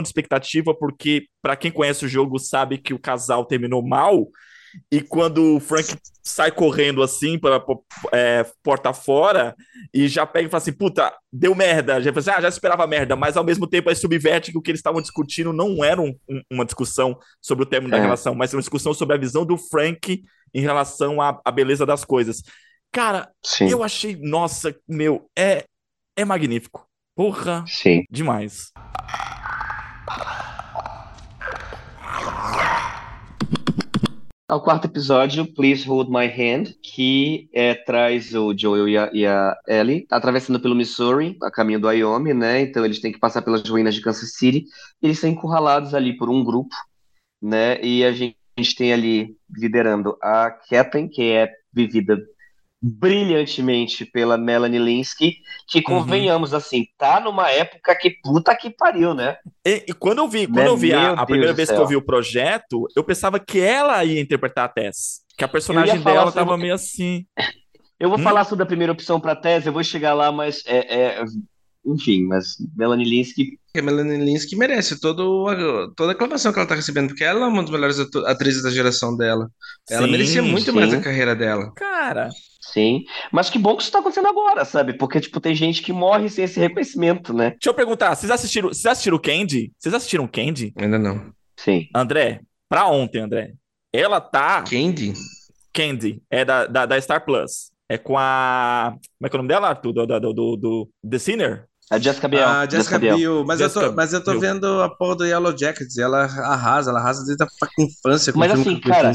de expectativa, porque para quem conhece o jogo sabe que o casal terminou mal, e quando o Frank sai correndo assim para é, porta fora e já pega e fala assim, puta, deu merda, já, assim, ah, já esperava merda, mas ao mesmo tempo aí subverte que o que eles estavam discutindo não era um- um- uma discussão sobre o término da É. relação, mas uma discussão sobre a visão do Frank em relação à, à beleza das coisas. Cara, Sim, eu achei, nossa, meu, é, é magnífico. Porra, sim. demais. Ao quarto episódio, Please Hold My Hand, que é, traz o Joel e a, e a Ellie atravessando pelo Missouri, a caminho do Wyoming, né? Então eles têm que passar pelas ruínas de Kansas City. Eles são encurralados ali por um grupo, né? E a gente, a gente tem ali liderando a Kathleen, que é vivida brilhantemente pela Melanie Linsky, que convenhamos assim, tá numa época que puta que pariu, né? E, e quando eu vi, quando Né? eu vi a, Meu a primeira vez que céu. eu vi o projeto, eu pensava que ela ia interpretar a Tess. Que a personagem dela sobre- tava meio assim. Eu vou Hum? falar sobre a primeira opção para tese, eu vou chegar lá, mas é, é- enfim, mas Melanie Linsky, a Melanie Linsky merece todo, toda a aclamação que ela tá recebendo, porque ela é uma das melhores atrizes da geração dela. Ela Sim, merecia muito sim. mais a carreira dela. Cara, sim, mas que bom que isso tá acontecendo agora, sabe? Porque tipo tem gente que morre sem esse reconhecimento, né? deixa eu perguntar, vocês assistiram, vocês assistiram Candy? Vocês assistiram Candy? Ainda não. Sim. André, pra ontem, André. Ela tá. Candy? Candy, é da, da, da Star Plus. É com a. Como é que é o nome dela, Arthur? Do, do, do, do, do The Sinner? A Jessica Biel. Ah, Jessica Biel. Mas, eu Jessica tô, mas eu tô Biel. vendo a porra do Yellow Jackets. Ela arrasa, ela arrasa desde a infância com Mas o assim, a cara.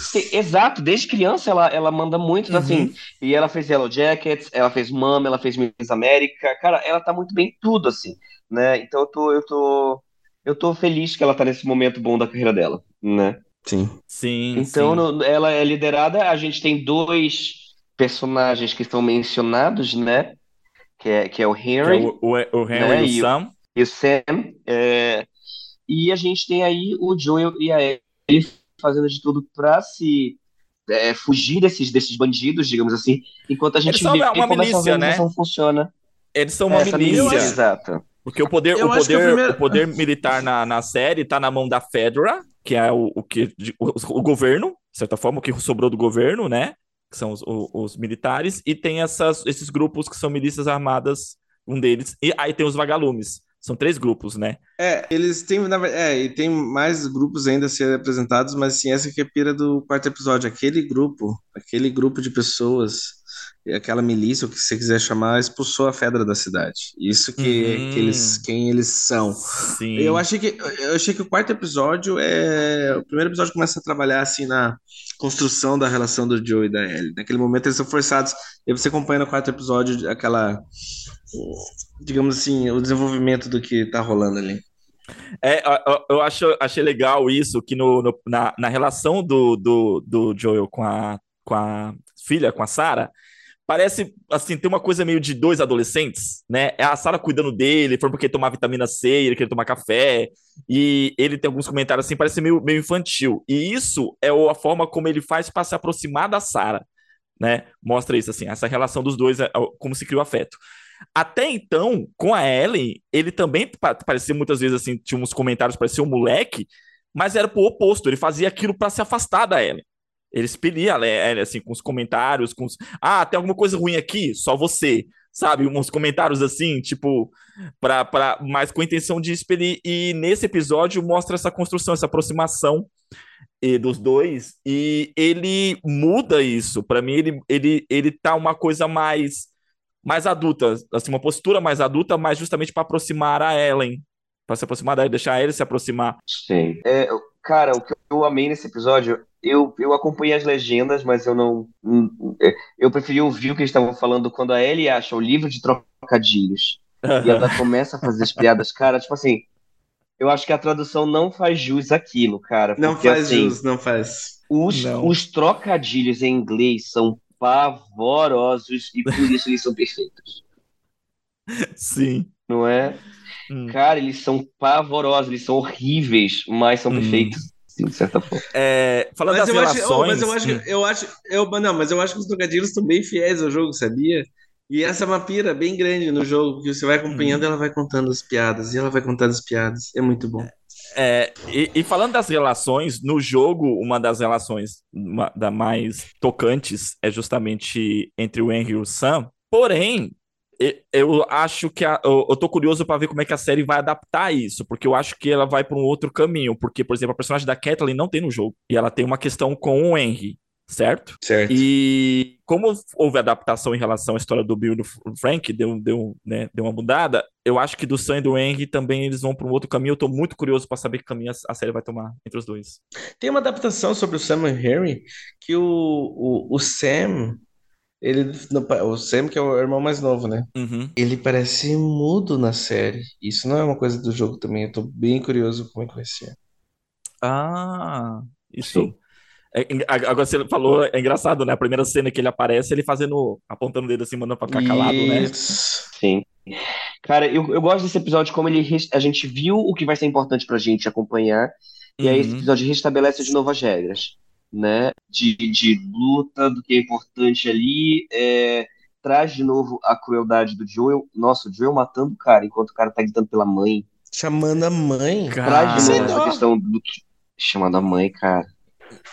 Sim, Exato, desde criança ela, ela manda muito, Uhum. assim, e ela fez Yellow Jackets, ela fez Mama, ela fez Miss América, cara, ela tá muito bem em tudo, assim, né? Então eu tô, eu tô, eu tô feliz que ela tá nesse momento bom da carreira dela, né? Sim. Sim, Então, sim. no- ela é liderada. A gente tem dois personagens que estão mencionados, né? Que é, que é o é Henry o, o, o Henry né, e o Sam. e o Sam. é, e a gente tem aí o Joel e a Ellie fazendo de tudo para se é, fugir desses, desses bandidos, digamos assim, enquanto a gente vê uma como essa milícia, né? organização funciona. Eles são uma Essa milícia. milícia, exato. Porque o poder, Eu o poder, primeiro- o poder militar na, na série tá na mão da Fedra, que é o, o que o, o governo, de certa forma, o que sobrou do governo, né? Que são os, o- os militares, e tem essas, esses grupos que são milícias armadas, um deles. E aí tem os vagalumes. São três grupos, né? É, eles têm, na é, e tem mais grupos ainda a serem apresentados, mas sim, essa que é a pira do quarto episódio. Aquele grupo, aquele grupo de pessoas, aquela milícia, o que você quiser chamar, expulsou a Fedra da cidade. Isso que, Uhum. que eles, quem eles são. Sim. Eu achei que eu achei que o quarto episódio é o primeiro episódio começa a trabalhar assim na construção da relação do Joe e da Ellie. Naquele momento eles são forçados. E você acompanha no quarto episódio aquela digamos assim, o desenvolvimento do que tá rolando ali. É, eu acho, achei legal isso, que no, no- na, na relação do, do, do Joel com a, com a filha, com a Sarah, parece, assim, tem uma coisa meio de dois adolescentes, né? É a Sarah cuidando dele, foi porque tomar vitamina C, ele queria tomar café, e ele tem alguns comentários assim, parece meio, meio infantil. E isso é a forma como ele faz para se aproximar da Sarah, né? Mostra isso, assim, essa relação dos dois, é, é, como se cria o afeto. Até então, com a Ellen, ele também pa- parecia muitas vezes assim, tinha uns comentários, parecia um moleque, mas era pro oposto, ele fazia aquilo para se afastar da Ellen. Ele expelia a Ellen, assim, com os comentários, com os. Ah, tem alguma coisa ruim aqui? Só você. Sabe? Uns comentários assim, tipo, pra, pra, mas com a intenção de expelir. E nesse episódio mostra essa construção, essa aproximação eh, dos dois, e ele muda isso. Para mim, ele, ele, ele tá uma coisa mais mais adulta, assim, uma postura mais adulta, mas justamente para aproximar a Ellen, para se aproximar da deixar a Ellen se aproximar. Sim. É, cara, o que eu amei nesse episódio, eu, eu acompanhei as legendas, mas eu não. hum, hum, é, Eu preferi ouvir o que eles estavam falando quando a Ellie acha o livro de trocadilhos. E ela começa a fazer as piadas, cara, tipo assim. Eu acho que a tradução não faz jus àquilo, cara. Não porque, faz assim, jus, não faz. Os, Não. os trocadilhos em inglês são pavorosos e por isso eles são perfeitos. Sim. Não é? Hum. Cara, eles são pavorosos, eles são horríveis, mas são Hum. perfeitos, sim, de certa forma. É, falando Mas das eu, acho, relações. oh, mas eu acho, hum, eu acho, eu, não, mas eu acho que os trocadilhos estão bem fiéis ao jogo, sabia? E essa é uma pira bem grande no jogo, porque você vai acompanhando e ela vai contando as piadas, e ela vai contando as piadas. É muito bom. É, e, e falando das relações, no jogo, uma das relações uma, da mais tocantes é justamente entre o Henry e o Sam. Porém, eu acho que a- eu, eu tô curioso para ver como é que a série vai adaptar isso, porque eu acho que ela vai para um outro caminho. Porque, por exemplo, a personagem da Kathleen não tem no jogo, e ela tem uma questão com o Henry, certo? Certo. E como houve adaptação em relação à história do Bill e do Frank, deu, deu, né, deu uma mudada, eu acho que do Sam e do Henry também eles vão para um outro caminho. Eu tô muito curioso para saber que caminho a- a série vai tomar entre os dois. Tem uma adaptação sobre o Sam e Harry que o, o, o Sam, ele, o Sam que é o irmão mais novo, né? Uhum. Ele parece mudo na série. Isso não é uma coisa do jogo também. Eu tô bem curioso como é que vai ser. Ah, isso. É, agora você falou, é engraçado, né? A primeira cena que ele aparece, ele fazendo, apontando o dedo assim, mandando pra ficar calado, né? Isso. Sim. Cara, eu, eu gosto desse episódio como ele a gente viu o que vai ser importante pra gente acompanhar, e aí esse Uhum. episódio restabelece de novo as regras, né? De, de luta, do que é importante ali, é, traz de novo a crueldade do Joel. Nossa, o Joel matando o cara enquanto o cara tá gritando pela mãe. Chamando a mãe. Traz de novo essa questão do que. Chamando a mãe, cara.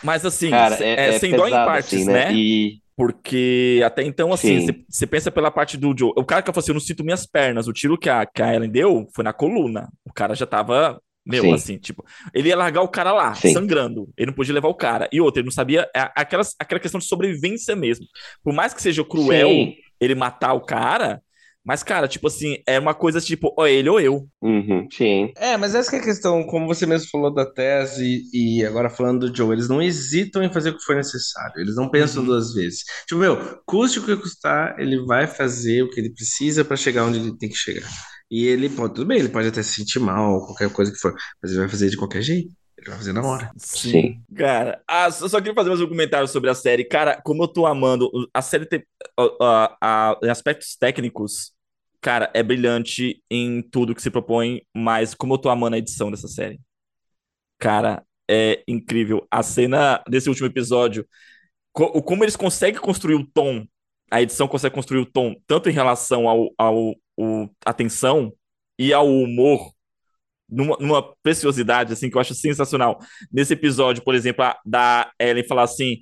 Mas assim, Cara, é, é é sem dó em partes, assim, né? E Porque até então, assim, Sim. você pensa pela parte do Joe. O cara que falou assim, eu não sinto minhas pernas. O tiro que a, que a Ellen deu foi na coluna. O cara já tava, meu, Sim. assim, tipo. Ele ia largar o cara lá, Sim. sangrando. Ele não podia levar o cara. E outra, ele não sabia. é Aquelas, aquela questão de sobrevivência mesmo. Por mais que seja cruel Sim. ele matar o cara, mas, cara, tipo assim, é uma coisa tipo, ou ele ou eu. Uhum, sim. É, mas essa que é a questão, como você mesmo falou da tese e agora falando do Joe, eles não hesitam em fazer o que for necessário, eles não pensam Uhum. duas vezes. Tipo, meu, custe o que custar, ele vai fazer o que ele precisa pra chegar onde ele tem que chegar. E ele, pô, tudo bem, ele pode até se sentir mal, qualquer coisa que for, mas ele vai fazer de qualquer jeito. Ele Vai fazer na hora. Sim. Cara, ah, só só queria fazer mais um comentário sobre a série. Cara, como eu tô amando. A série tem. ah, ah, em aspectos técnicos, cara, é brilhante em tudo que se propõe, mas como eu tô amando a edição dessa série. Cara, é incrível. A cena desse último episódio, co- como eles conseguem construir o tom, a edição consegue construir o tom, tanto em relação ao, ao, ao à tensão e ao humor, numa, numa preciosidade, assim, que eu acho sensacional. Nesse episódio, por exemplo, a, da Ellen falar assim: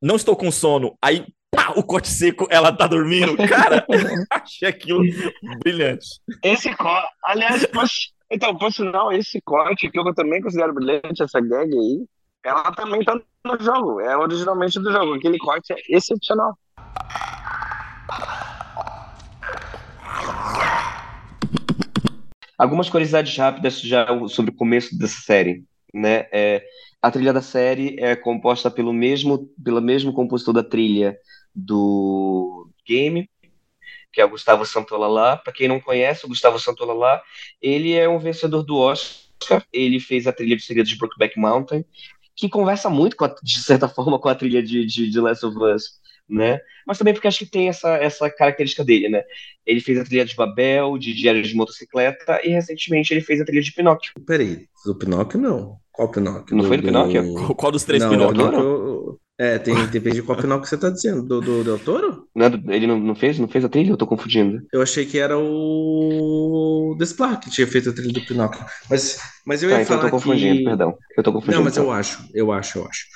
não estou com sono, aí. Pá, o corte seco, ela tá dormindo. Cara, (laughs) achei aquilo brilhante. Esse corte, aliás, então, por sinal, esse corte, que eu também considero brilhante, essa gag aí, ela também tá no jogo, é originalmente do jogo. Aquele corte é excepcional. Algumas curiosidades rápidas já sobre o começo dessa série, né? É, a trilha da série é composta pelo mesmo, pelo mesmo compositor da trilha do game, que é o Gustavo Santaolalla. Para quem não conhece, o Gustavo Santaolalla, ele é um vencedor do Oscar. Ele fez a trilha de Segredos de Brokeback Mountain, que conversa muito, a- de certa (laughs) forma, com a trilha de, de, de Last of Us, né? Mas também porque acho que tem essa, essa característica dele, né? Ele fez a trilha de Babel, de Diário de Motocicleta, e recentemente ele fez a trilha de Pinóquio. Peraí, do Pinóquio não. Qual Pinóquio? Não foi do Pinóquio? Qual, qual dos três Não, Pinóquio? do Pinóquio. É, tem, depende de qual Pinóquio você tá dizendo. Do, do Del Toro? Não ele não, não fez? Não fez a trilha? Eu tô confundindo. Eu achei que era o Desplat que tinha feito a trilha do Pinóquio. Mas, mas eu ia Tá, então eu falar tô confundindo, que... perdão. Eu tô confundindo. Não, mas então. eu acho, eu acho, eu acho.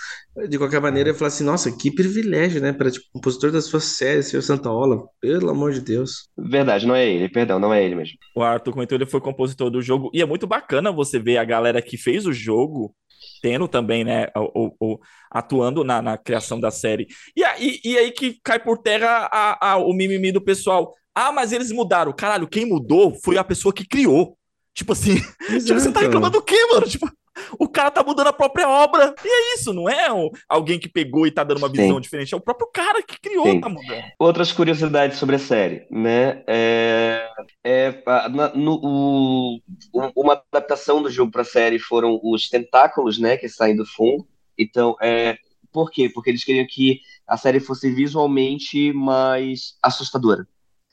De qualquer maneira, eu ia falar assim, nossa, que privilégio, né? Para tipo, compositor da sua série, seu Santaola. Pelo amor de Deus. Verdade, não é ele, perdão, não é ele mesmo. O Arthur comentou, ele foi compositor do jogo. E é muito bacana você ver a galera que fez o jogo tendo também, né, o, o- o- atuando na, na criação da série. E aí, e aí que cai por terra a- a- o mimimi do pessoal. Ah, mas eles mudaram. Caralho, quem mudou foi a pessoa que criou. Tipo assim, (laughs) tipo, você tá reclamando do quê, mano? Tipo, o cara tá mudando a própria obra. E é isso, não é alguém que pegou e tá dando uma visão Sim. diferente. É o próprio cara que criou, Sim. tá mudando. Outras curiosidades sobre a série, né? É, é, na- no- o- um- uma adaptação do jogo para a série foram os tentáculos, né, que saem do fungo. Então, é, por quê? Porque eles queriam que a série fosse visualmente mais assustadora,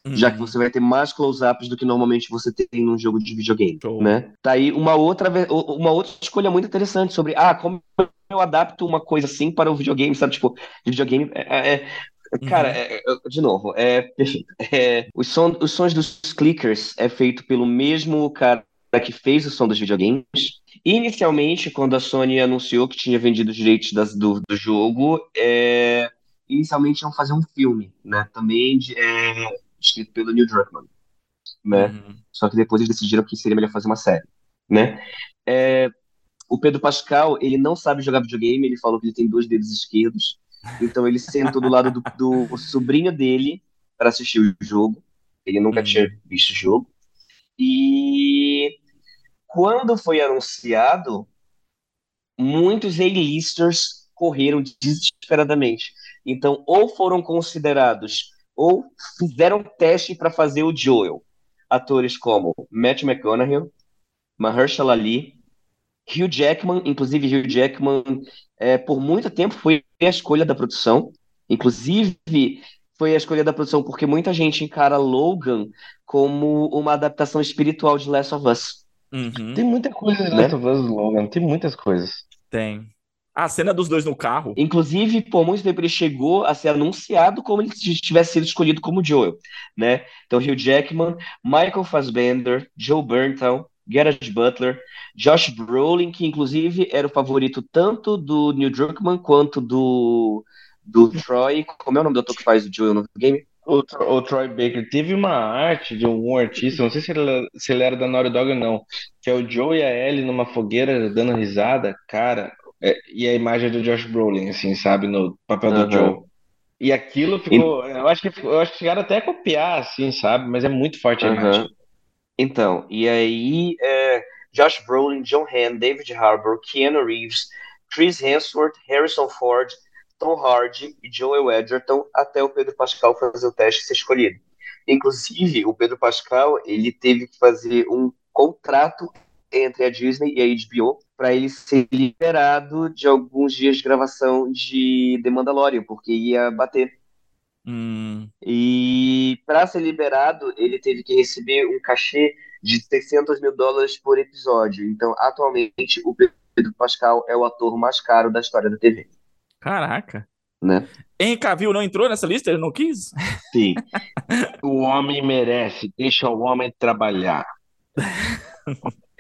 já que Uhum. você vai ter mais close-ups do que normalmente você tem num jogo de videogame, Show. né? Tá aí uma outra, uma outra escolha muito interessante sobre, ah, como eu adapto uma coisa assim para o videogame, sabe? Tipo, de videogame é- é- Cara, Uhum. é- é- de novo, é perfeito. É, os, som, os sons dos clickers é feito pelo mesmo cara que fez o som dos videogames. Inicialmente, quando a Sony anunciou que tinha vendido os direitos das- do, do jogo, é, inicialmente iam fazer um filme, né? Também de- é, escrito pelo Neil Druckmann, né? Uhum. Só que depois eles decidiram que seria melhor fazer uma série, né? É, o Pedro Pascal, ele não sabe jogar videogame, ele falou que ele tem dois dedos esquerdos, então ele sentou do lado do, do sobrinho dele para assistir o jogo. Ele nunca Uhum. tinha visto o jogo. E quando foi anunciado, muitos A-listers correram desesperadamente. Então, ou foram considerados, ou fizeram teste para fazer o Joel. Atores como Matt McConaughey, Mahershala Ali, Hugh Jackman, inclusive Hugh Jackman, é, por muito tempo foi a escolha da produção. Inclusive, foi a escolha da produção porque muita gente encara Logan como uma adaptação espiritual de Last of Us. Uhum. Tem muita coisa de Né? Last of Us Logan, tem muitas coisas. Tem. A cena dos dois no carro. Inclusive, por muito tempo ele chegou a ser anunciado como ele tivesse sido escolhido como Joel, né? Então, Hugh Jackman, Michael Fassbender, Joe Burntown, Gerard Butler, Josh Brolin, que inclusive era o favorito tanto do Neil Druckmann quanto do, do Troy. Como é o nome do ator que faz o Joel no game? O, o Troy Baker teve uma arte de um artista, não sei se ele, se ele era da Naughty Dog ou não, que é o Joe e a Ellie numa fogueira dando risada, cara, é, e a imagem do Josh Brolin, assim, sabe, no papel do Aham. Joe. E aquilo ficou, eu acho que eu acho que chegaram até a copiar, assim, sabe, mas é muito forte a Aham. imagem. Então, e aí, é, Josh Brolin, John Hamm, David Harbour, Keanu Reeves, Chris Hemsworth, Harrison Ford, Tom Hardy e Joel Edgerton, até o Pedro Pascal fazer o teste e ser escolhido. Inclusive, o Pedro Pascal, ele teve que fazer um contrato entre a Disney e a HBO para ele ser liberado de alguns dias de gravação de The Mandalorian, porque ia bater. Hum, E para ser liberado, ele teve que receber um cachê de 600 mil dólares por episódio. Então, atualmente, o Pedro Pascal é o ator mais caro da história da TV, caraca. né? Henry Cavill não entrou nessa lista? Ele não quis? Sim. (laughs) O homem merece, deixa o homem trabalhar. (laughs)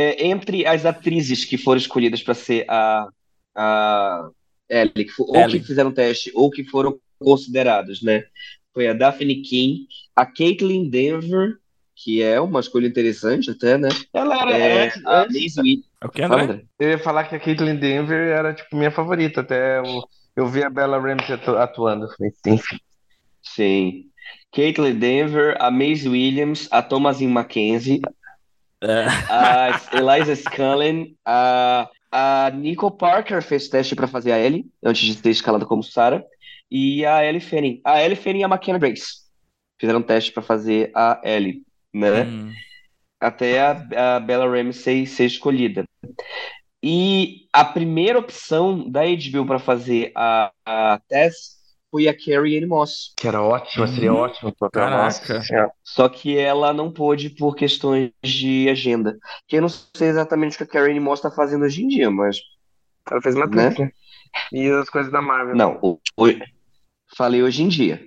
É, entre as atrizes que foram escolhidas para ser a, a Ellie, que fo- ou que fizeram teste, ou que foram consideradas, né? Foi a Daphne King, a Caitlin Denver, que é uma escolha interessante até, né? Ela era. É, antes- a Williams. É o que, Fala, André? André. eu ia falar que a Caitlyn Denver era, tipo, minha favorita. Até eu, eu vi a Bella Ramsey atu- atuando. Falei, Enfim. Sim. Caitlin Denver, a Maisie Williams, a Thomasin Mackenzie. A Eliza Scanlon, a, a Nicole Parker fez teste para fazer a Ellie, antes de ser escalada como Sarah, e a Ellie Fanning. A Ellie Fanning e a McKenna Grace fizeram teste para fazer a Ellie, né? Hum, Até a, a Bella Ramsey ser escolhida. E a primeira opção da HBO para fazer a, a Tess foi a Carrie Ann Moss. Que era ótima, seria Uhum. ótimo o papel. Caraca. Senhora. Só que ela não pôde por questões de agenda. Que eu não sei exatamente o que a Carrie Ann Moss está fazendo hoje em dia, mas Ela fez Matrix, né? E as coisas da Marvel. não. o- o- falei hoje em dia.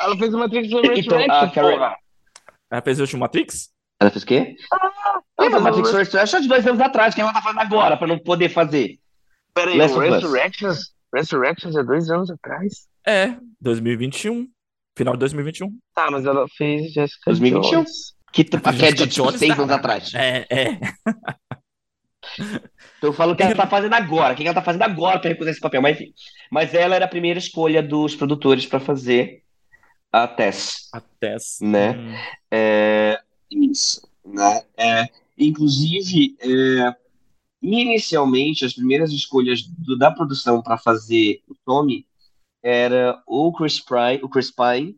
Ela fez (laughs) Matrix Então, a Resurrection, Carrie-. Ela fez o último Matrix? Ela fez o quê? Ela Lembra, fez Matrix o- Resurrection é de dois anos atrás. que ela tá fazendo agora para não poder fazer? Peraí, o. Resurrections, Resurrections é dois anos atrás? É, 2021. Final de 2021. Tá, mas ela fez Jessica 2021. Jones. Que, t- Mas que é de Jessica tipo, Jones seis tá- anos atrás. É, é. (laughs) Então eu falo o que ela tá fazendo agora. O que ela tá fazendo agora para recusar esse papel? Mas enfim. Mas ela era a primeira escolha dos produtores para fazer a Tess. A Tess. Né? Hum, É, isso, né? É, inclusive, é, inicialmente, as primeiras escolhas do- da produção para fazer o Tommy era ou o Chris Pine, o Chris Pine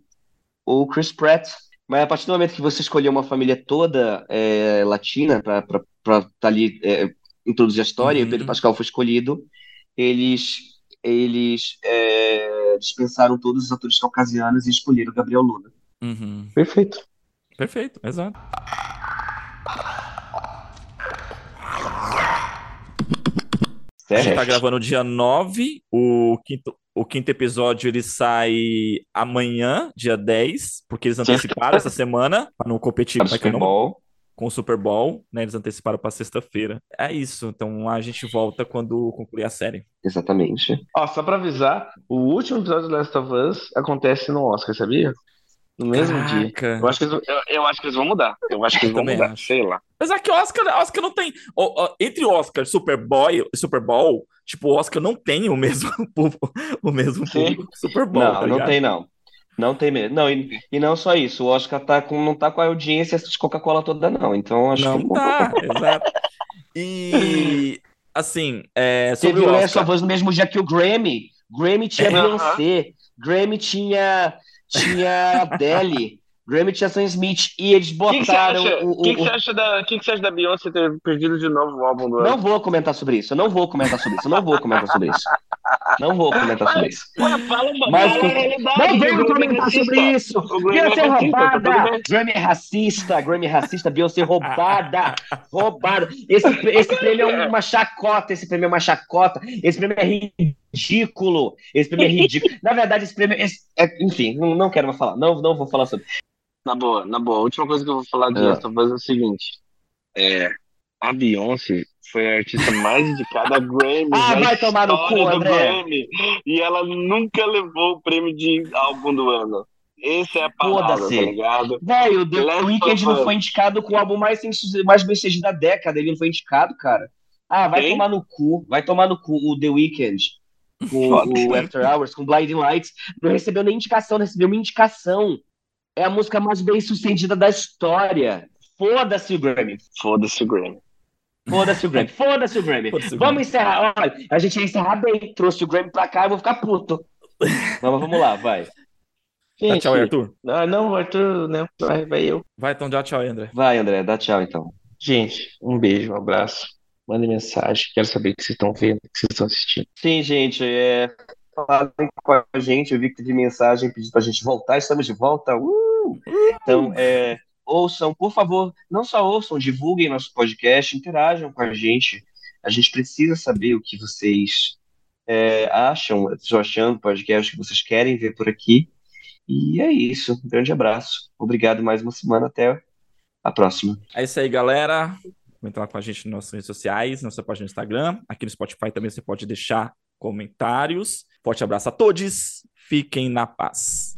ou o Chris Pratt. Mas a partir do momento que você escolheu uma família toda é, latina para estar ali é, introduzir a história, e o Uhum. Pedro Pascal foi escolhido, eles eles é, dispensaram todos os atores caucasianos e escolheram o Gabriel Luna. uhum. Perfeito. Perfeito, exato. A gente tá Certo? gravando dia 9, o quinto, o quinto episódio ele sai amanhã, dia 10, porque eles anteciparam essa semana para não competir o Super? Bowl. com o Super Bowl, né? Eles anteciparam para sexta-feira. É isso, então a gente volta quando concluir a série. Exatamente. Ó, só pra avisar, o último episódio de Last of Us acontece no Oscar, sabia? No mesmo dia. Caraca. Eu acho, que eles, eu, eu acho que eles vão mudar. Eu acho que eles vão Também mudar. acho. Sei lá. Apesar que Oscar, Oscar não tem. entre Oscar, Super Bowl, Super Bowl, tipo, o Oscar não tem o mesmo (laughs) público, o mesmo Sim. público que Super Bowl, Não, tá não tem não. Não tem mesmo. Não, e, e não só isso. O Oscar tá com, não tá com a audiência de Coca-Cola toda, não. Então acho Não que tá, (laughs) exato. E assim, é, sobre Teve o o Last Oscar. of Us no mesmo dia que o Grammy. Grammy tinha Aham. Beyoncé. Grammy tinha, tinha Adele. Grammy tinha Sam Smith. E eles O que, que botaram o, o- que que você acha da, que que você acha da Beyoncé ter perdido de novo o álbum do ano? Não vou comentar sobre isso. Eu não vou comentar sobre isso. Eu não vou comentar sobre isso. Não vou comentar sobre isso. Ué, fala uma Mas Não o venho é comentar sobre isso. Grammy Beyoncé é racista, tá roubada. Grammy é racista. Grammy é racista. Beyoncé roubada. Roubada. Esse, esse prêmio é uma chacota. Esse prêmio é uma chacota. Esse prêmio é ridículo. Esse prêmio é ridículo. Na verdade, esse prêmio. esse- é- enfim, não, não quero mais falar. Não, não vou falar sobre. Na boa, na boa. A última coisa que eu vou falar de. Last of Us é o seguinte. É, a Beyoncé foi a artista mais indicada a Grammy Ah, vai tomar no cu, André. Grammy. E ela nunca levou o prêmio de álbum do ano. Essa é a palavra, tá ligado? Velho, The Last Weeknd não foi indicado com o álbum mais, mais bem sucedido da década. Ele não foi indicado, cara. Ah, vai Quem? tomar no cu. Vai tomar no cu o The Weeknd. Com (laughs) o After Hours, com Blinding Lights. Não recebeu nem indicação, não recebeu uma indicação. É a música mais bem sucedida da história. Foda-se o Grammy. Foda-se o Grammy. Foda-se o Grammy. Foda-se o Grammy. Foda-se o Vamos Grammy. encerrar. Olha, a gente ia encerrar bem. Trouxe o Grammy pra cá, eu vou ficar puto. Não, mas vamos lá, vai. Dá Gente, tchau aí, Arthur. Ah, não, Arthur, não, vai, vai eu. Vai, então dá tchau aí, André. Vai, André, dá tchau então. Gente, um beijo, um abraço. Mandem mensagem, quero saber o que vocês estão vendo, o que vocês estão assistindo. Sim, gente, é, falem com a gente. Eu vi que teve mensagem pedindo pra gente voltar. Estamos de volta. Uh! Então, é, ouçam, por favor, não só ouçam, divulguem nosso podcast, interajam com a gente. A gente precisa saber o que vocês é, acham, estão achando do podcast, que vocês querem ver por aqui. E é isso. Um grande abraço. Obrigado mais uma semana. Até a próxima. É isso aí, galera. Comenta lá com a gente nas nossas redes sociais, nossa página no Instagram. Aqui no Spotify também você pode deixar comentários. Forte abraço a todos. Fiquem na paz.